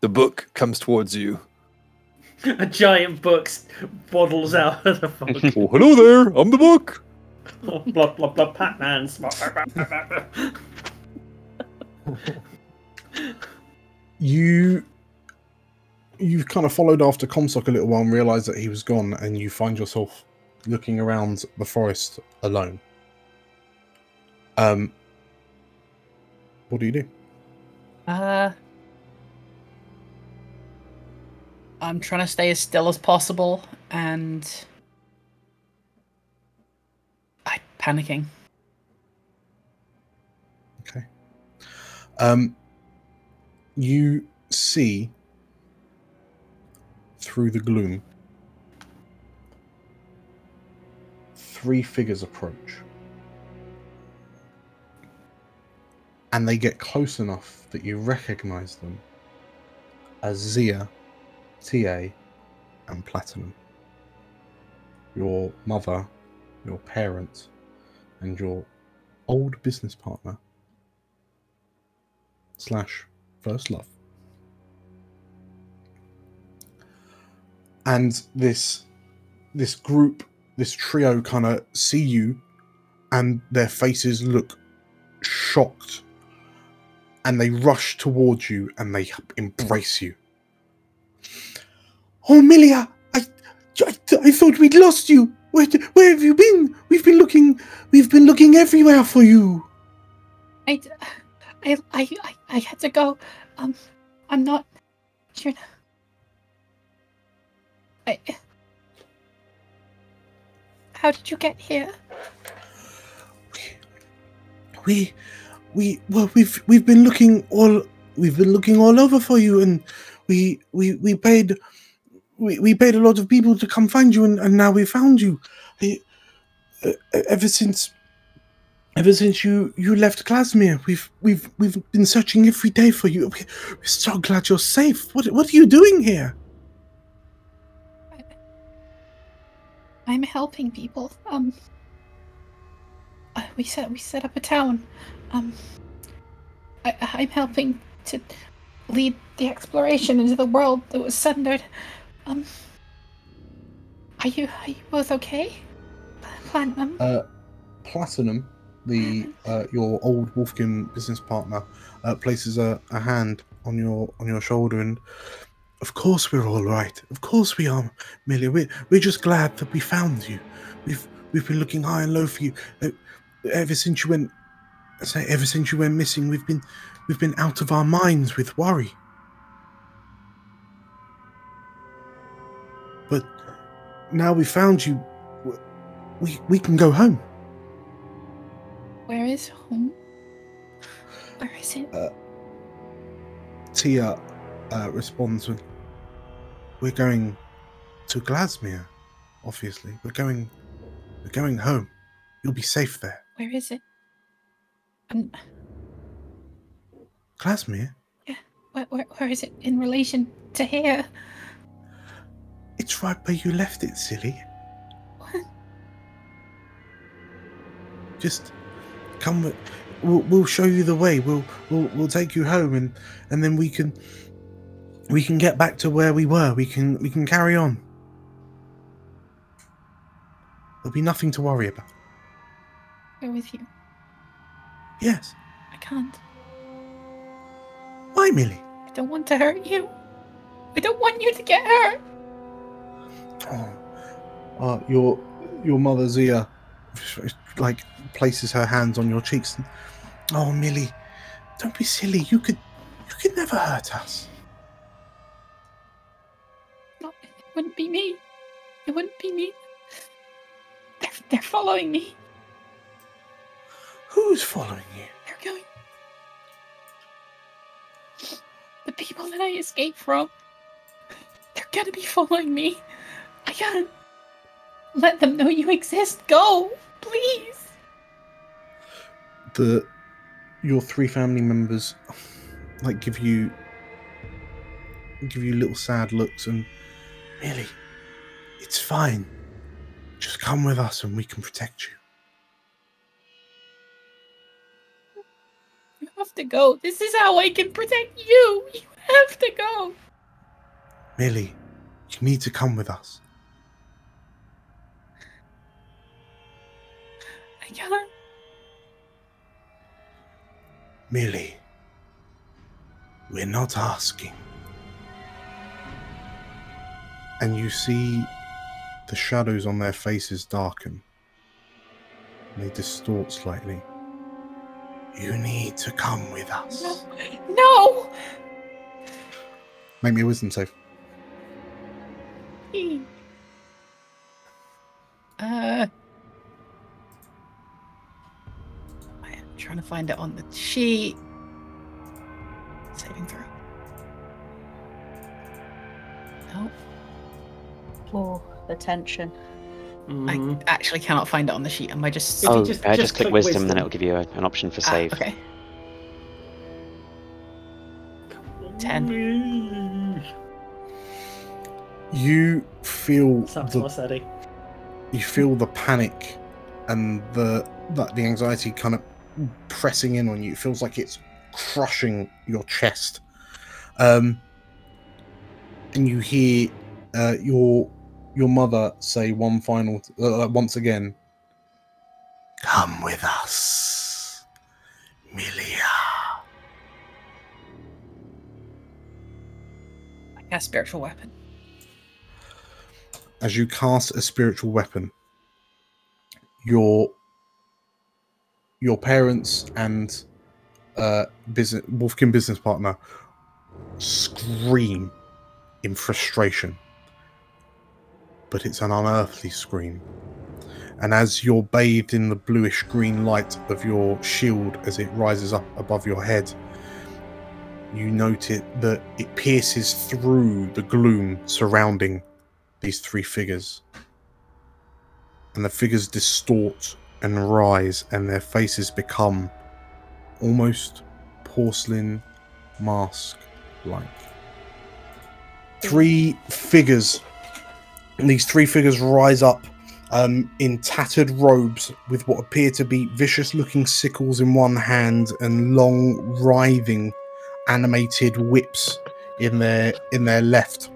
The book comes towards you. A giant book s- waddles out of the fog. Oh, hello there. I'm the book. blah blah blah. Pac-Man. you you've kind of followed after Comstock a little while and realised that he was gone, and you find yourself looking around the forest alone. Um, what do you do? Uh. I'm trying to stay as still as possible and. I'm panicking. Okay. Um, you see through the gloom three figures approach. and they get close enough that you recognize them as Zia, Tia, and Platinum. Your mother, your parents, and your old business partner slash first love. And this this group, this trio kind of see you and their faces look shocked and they rush towards you and they embrace you. Oh, Milia, I, I, I thought we'd lost you. Where, where have you been? We've been looking, we've been looking everywhere for you. I, I, I, I, I had to go. Um, I'm not sure. I. How did you get here? We, we, well, we've we've been looking all, we've been looking all over for you, and we we we paid, we, we paid a lot of people to come find you, and, and now we found you. I, uh, ever since ever since you you left Glasmere, we've we've we've been searching every day for you. We- We're so glad you're safe. What what are you doing here? I'm helping people. Um, uh, we set we set up a town. Um, I, I'm helping to lead the exploration into the world that was sundered. Um, are you are you both okay? Platinum. Uh, Platinum, the uh, your old Wolfkin business partner, uh, places a, a hand on your on your shoulder, and of course we're all right. Of course we are, Millie. We're we're just glad that we found you. We've we've been looking high and low for you uh, ever since you went. I say ever since you went missing. We've been we've been out of our minds with worry. But now we found you. We we can go home. Where is home? Where is it? Tia uh, responds with, "We're going to Glasmere. Obviously, we're going. We're going home. You'll be safe there. Where is it? Um, Glasmere. Yeah. Where, where, where is it in relation to here? It's right where you left it, silly. What? Just come. With, we'll, we'll show you the way. We'll we'll we'll take you home, and and then we can we can get back to where we were. We can we can carry on. There'll be nothing to worry about. Go with you. Yes. I can't. Why, Millie? I don't want to hurt you. I don't want you to get hurt. Oh, uh, your your mother Zia, like places her hands on your cheeks. And, oh, Millie, don't be silly. You could you could never hurt us. Wouldn't be me. It wouldn't be me. They're, they're following me. Who's following you? They're going. The people that I escaped from. They're gonna be following me. I gotta let them know you exist. Go, please. The your three family members like give you give you little sad looks and Millie, it's fine. Just come with us and we can protect you. You have to go. This is how I can protect you. You have to go. Millie, you need to come with us. I can't. Millie, we're not asking. And you see the shadows on their faces darken. They distort slightly. You need to come with us. No. No. Make me a wisdom save. Uh. I am trying to find it on the sheet. Saving throw. No, Oh, the tension. Mhm. I actually cannot find it on the sheet. Am I just? If you oh, just- uh, just, just click click wisdom, then it'll give you a, an option for Ah, save. okay. Ten. You feel Sounds the more steady. you feel the panic and the the, the anxiety kind of pressing in on you. It feels like it's crushing your chest. Um, and you hear uh, your your mother say one final uh, once again. Come with us, Milia. I cast spiritual weapon. as you cast a spiritual weapon, your your parents and uh, business Wolfkin business partner scream in frustration, but it's an unearthly scream. And as you're bathed in the bluish green light of your shield as it rises up above your head, you note it that it pierces through the gloom surrounding these three figures. And the figures distort and rise, and their faces become almost porcelain mask like. Three figures, these three figures rise up um, in tattered robes with what appear to be vicious looking sickles in one hand and long, writhing, animated whips in their in their left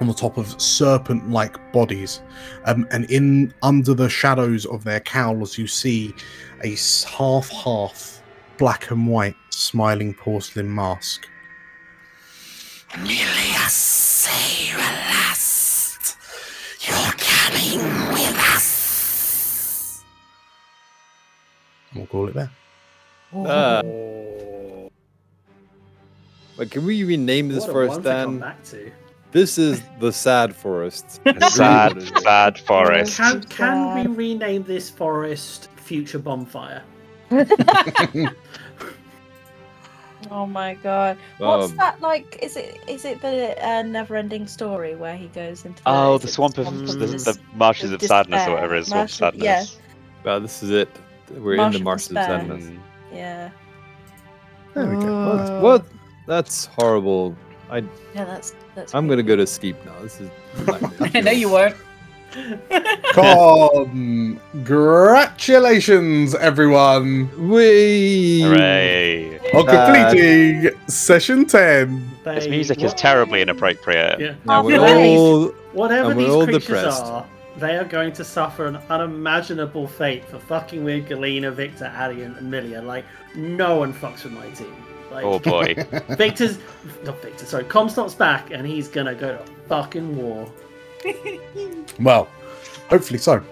on the top of serpent-like bodies, um, and in under the shadows of their cowls, you see a half-half black and white smiling porcelain mask. Milius, say your last. You're coming with us. And we'll call it there. Ah. But can we rename this forest, one to come Dan? back to. This is the sad forest. Sad, really what it is. sad forest. Can, can we rename this forest Future Bonfire? Oh my god. What's Um, that like? Is it is it the uh, never-ending story where he goes into the, Oh, the it swamp of swamp the, the marshes of sadness or whatever it is. Swamp of Marsh- sadness. yeah. Well, this is it. We're Marsh in the marshes of sadness. Mm. Yeah. There we go. What? What? That's horrible. I Yeah, that's that's. I'm gonna go to sleep now. This is. I know you weren't. Congratulations, everyone, We. Hooray! on completing uh, session 10. This music is terribly inappropriate. Yeah. Now we're Nice. all. Whatever and we're these all creatures depressed. are, they are going to suffer an unimaginable fate for fucking with Galena, Victor, Addy, and Amelia. Like, no one fucks with my team. Like, Oh boy. Victor's not Victor, sorry, Comstock's back, and he's gonna go to fucking war. Well, hopefully so.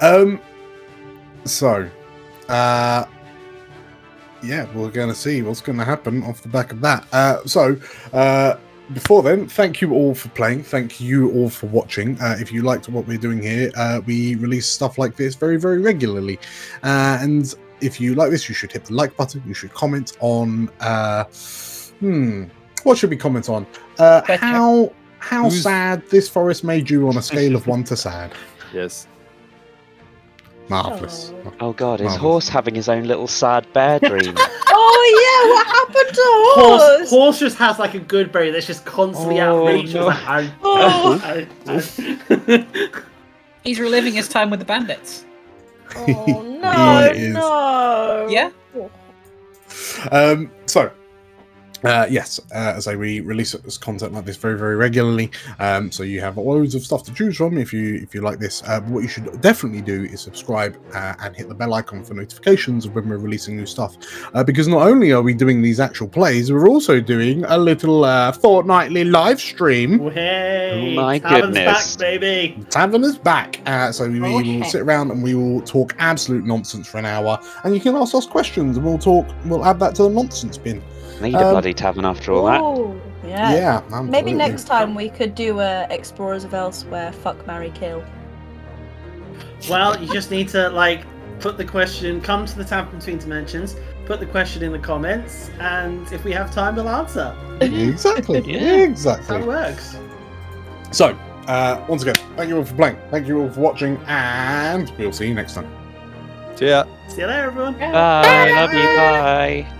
Um, so, uh, yeah, we're going to see what's going to happen off the back of that. Uh, so, uh, before then, thank you all for playing. Thank you all for watching. Uh, if you liked what we're doing here, uh, we release stuff like this very, very regularly. Uh, and if you like this, you should hit the like button. You should comment on. Uh, hmm, what should we comment on? Uh, how how Who's- sad this forest made you on a scale of one to sad. Yes. Marvelous. Oh god, is Horse having his own little sad bear dream? Oh yeah, what happened to Horse, horse? horse just has like a good berry that's just constantly Oh, out reach. no. Like, "Ow, Oh. ow, ow, ow." He's reliving his time with the bandits. Oh no, no. Yeah. Um, so, uh, yes, uh, as I we release content like this very, very regularly. Um, so you have loads of stuff to choose from if you if you like this. Uh, what you should definitely do is subscribe uh, and hit the bell icon for notifications of when we're releasing new stuff. Uh, because not only are we doing these actual plays, we're also doing a little uh, fortnightly live stream. Hey, My Tavern's goodness. back, baby. Tavern is back. Uh, so we will sit around and we will talk absolute nonsense for an hour, and you can ask us questions, and we'll talk. We'll add that to the nonsense bin. Need a Um, bloody tavern after all that. Oh, yeah. Yeah, Maybe next time we could do a Explorers of Elsewhere fuck Marry Kill. Well, you just need to like put the question, come to the tavern between dimensions, put the question in the comments, and if we have time, we'll answer. Exactly. Yeah. That's how Exactly. it works. So, uh, once again, thank you all for playing. Thank you all for watching, and we'll see you next time. See ya. See you later, everyone. Bye, love you, bye.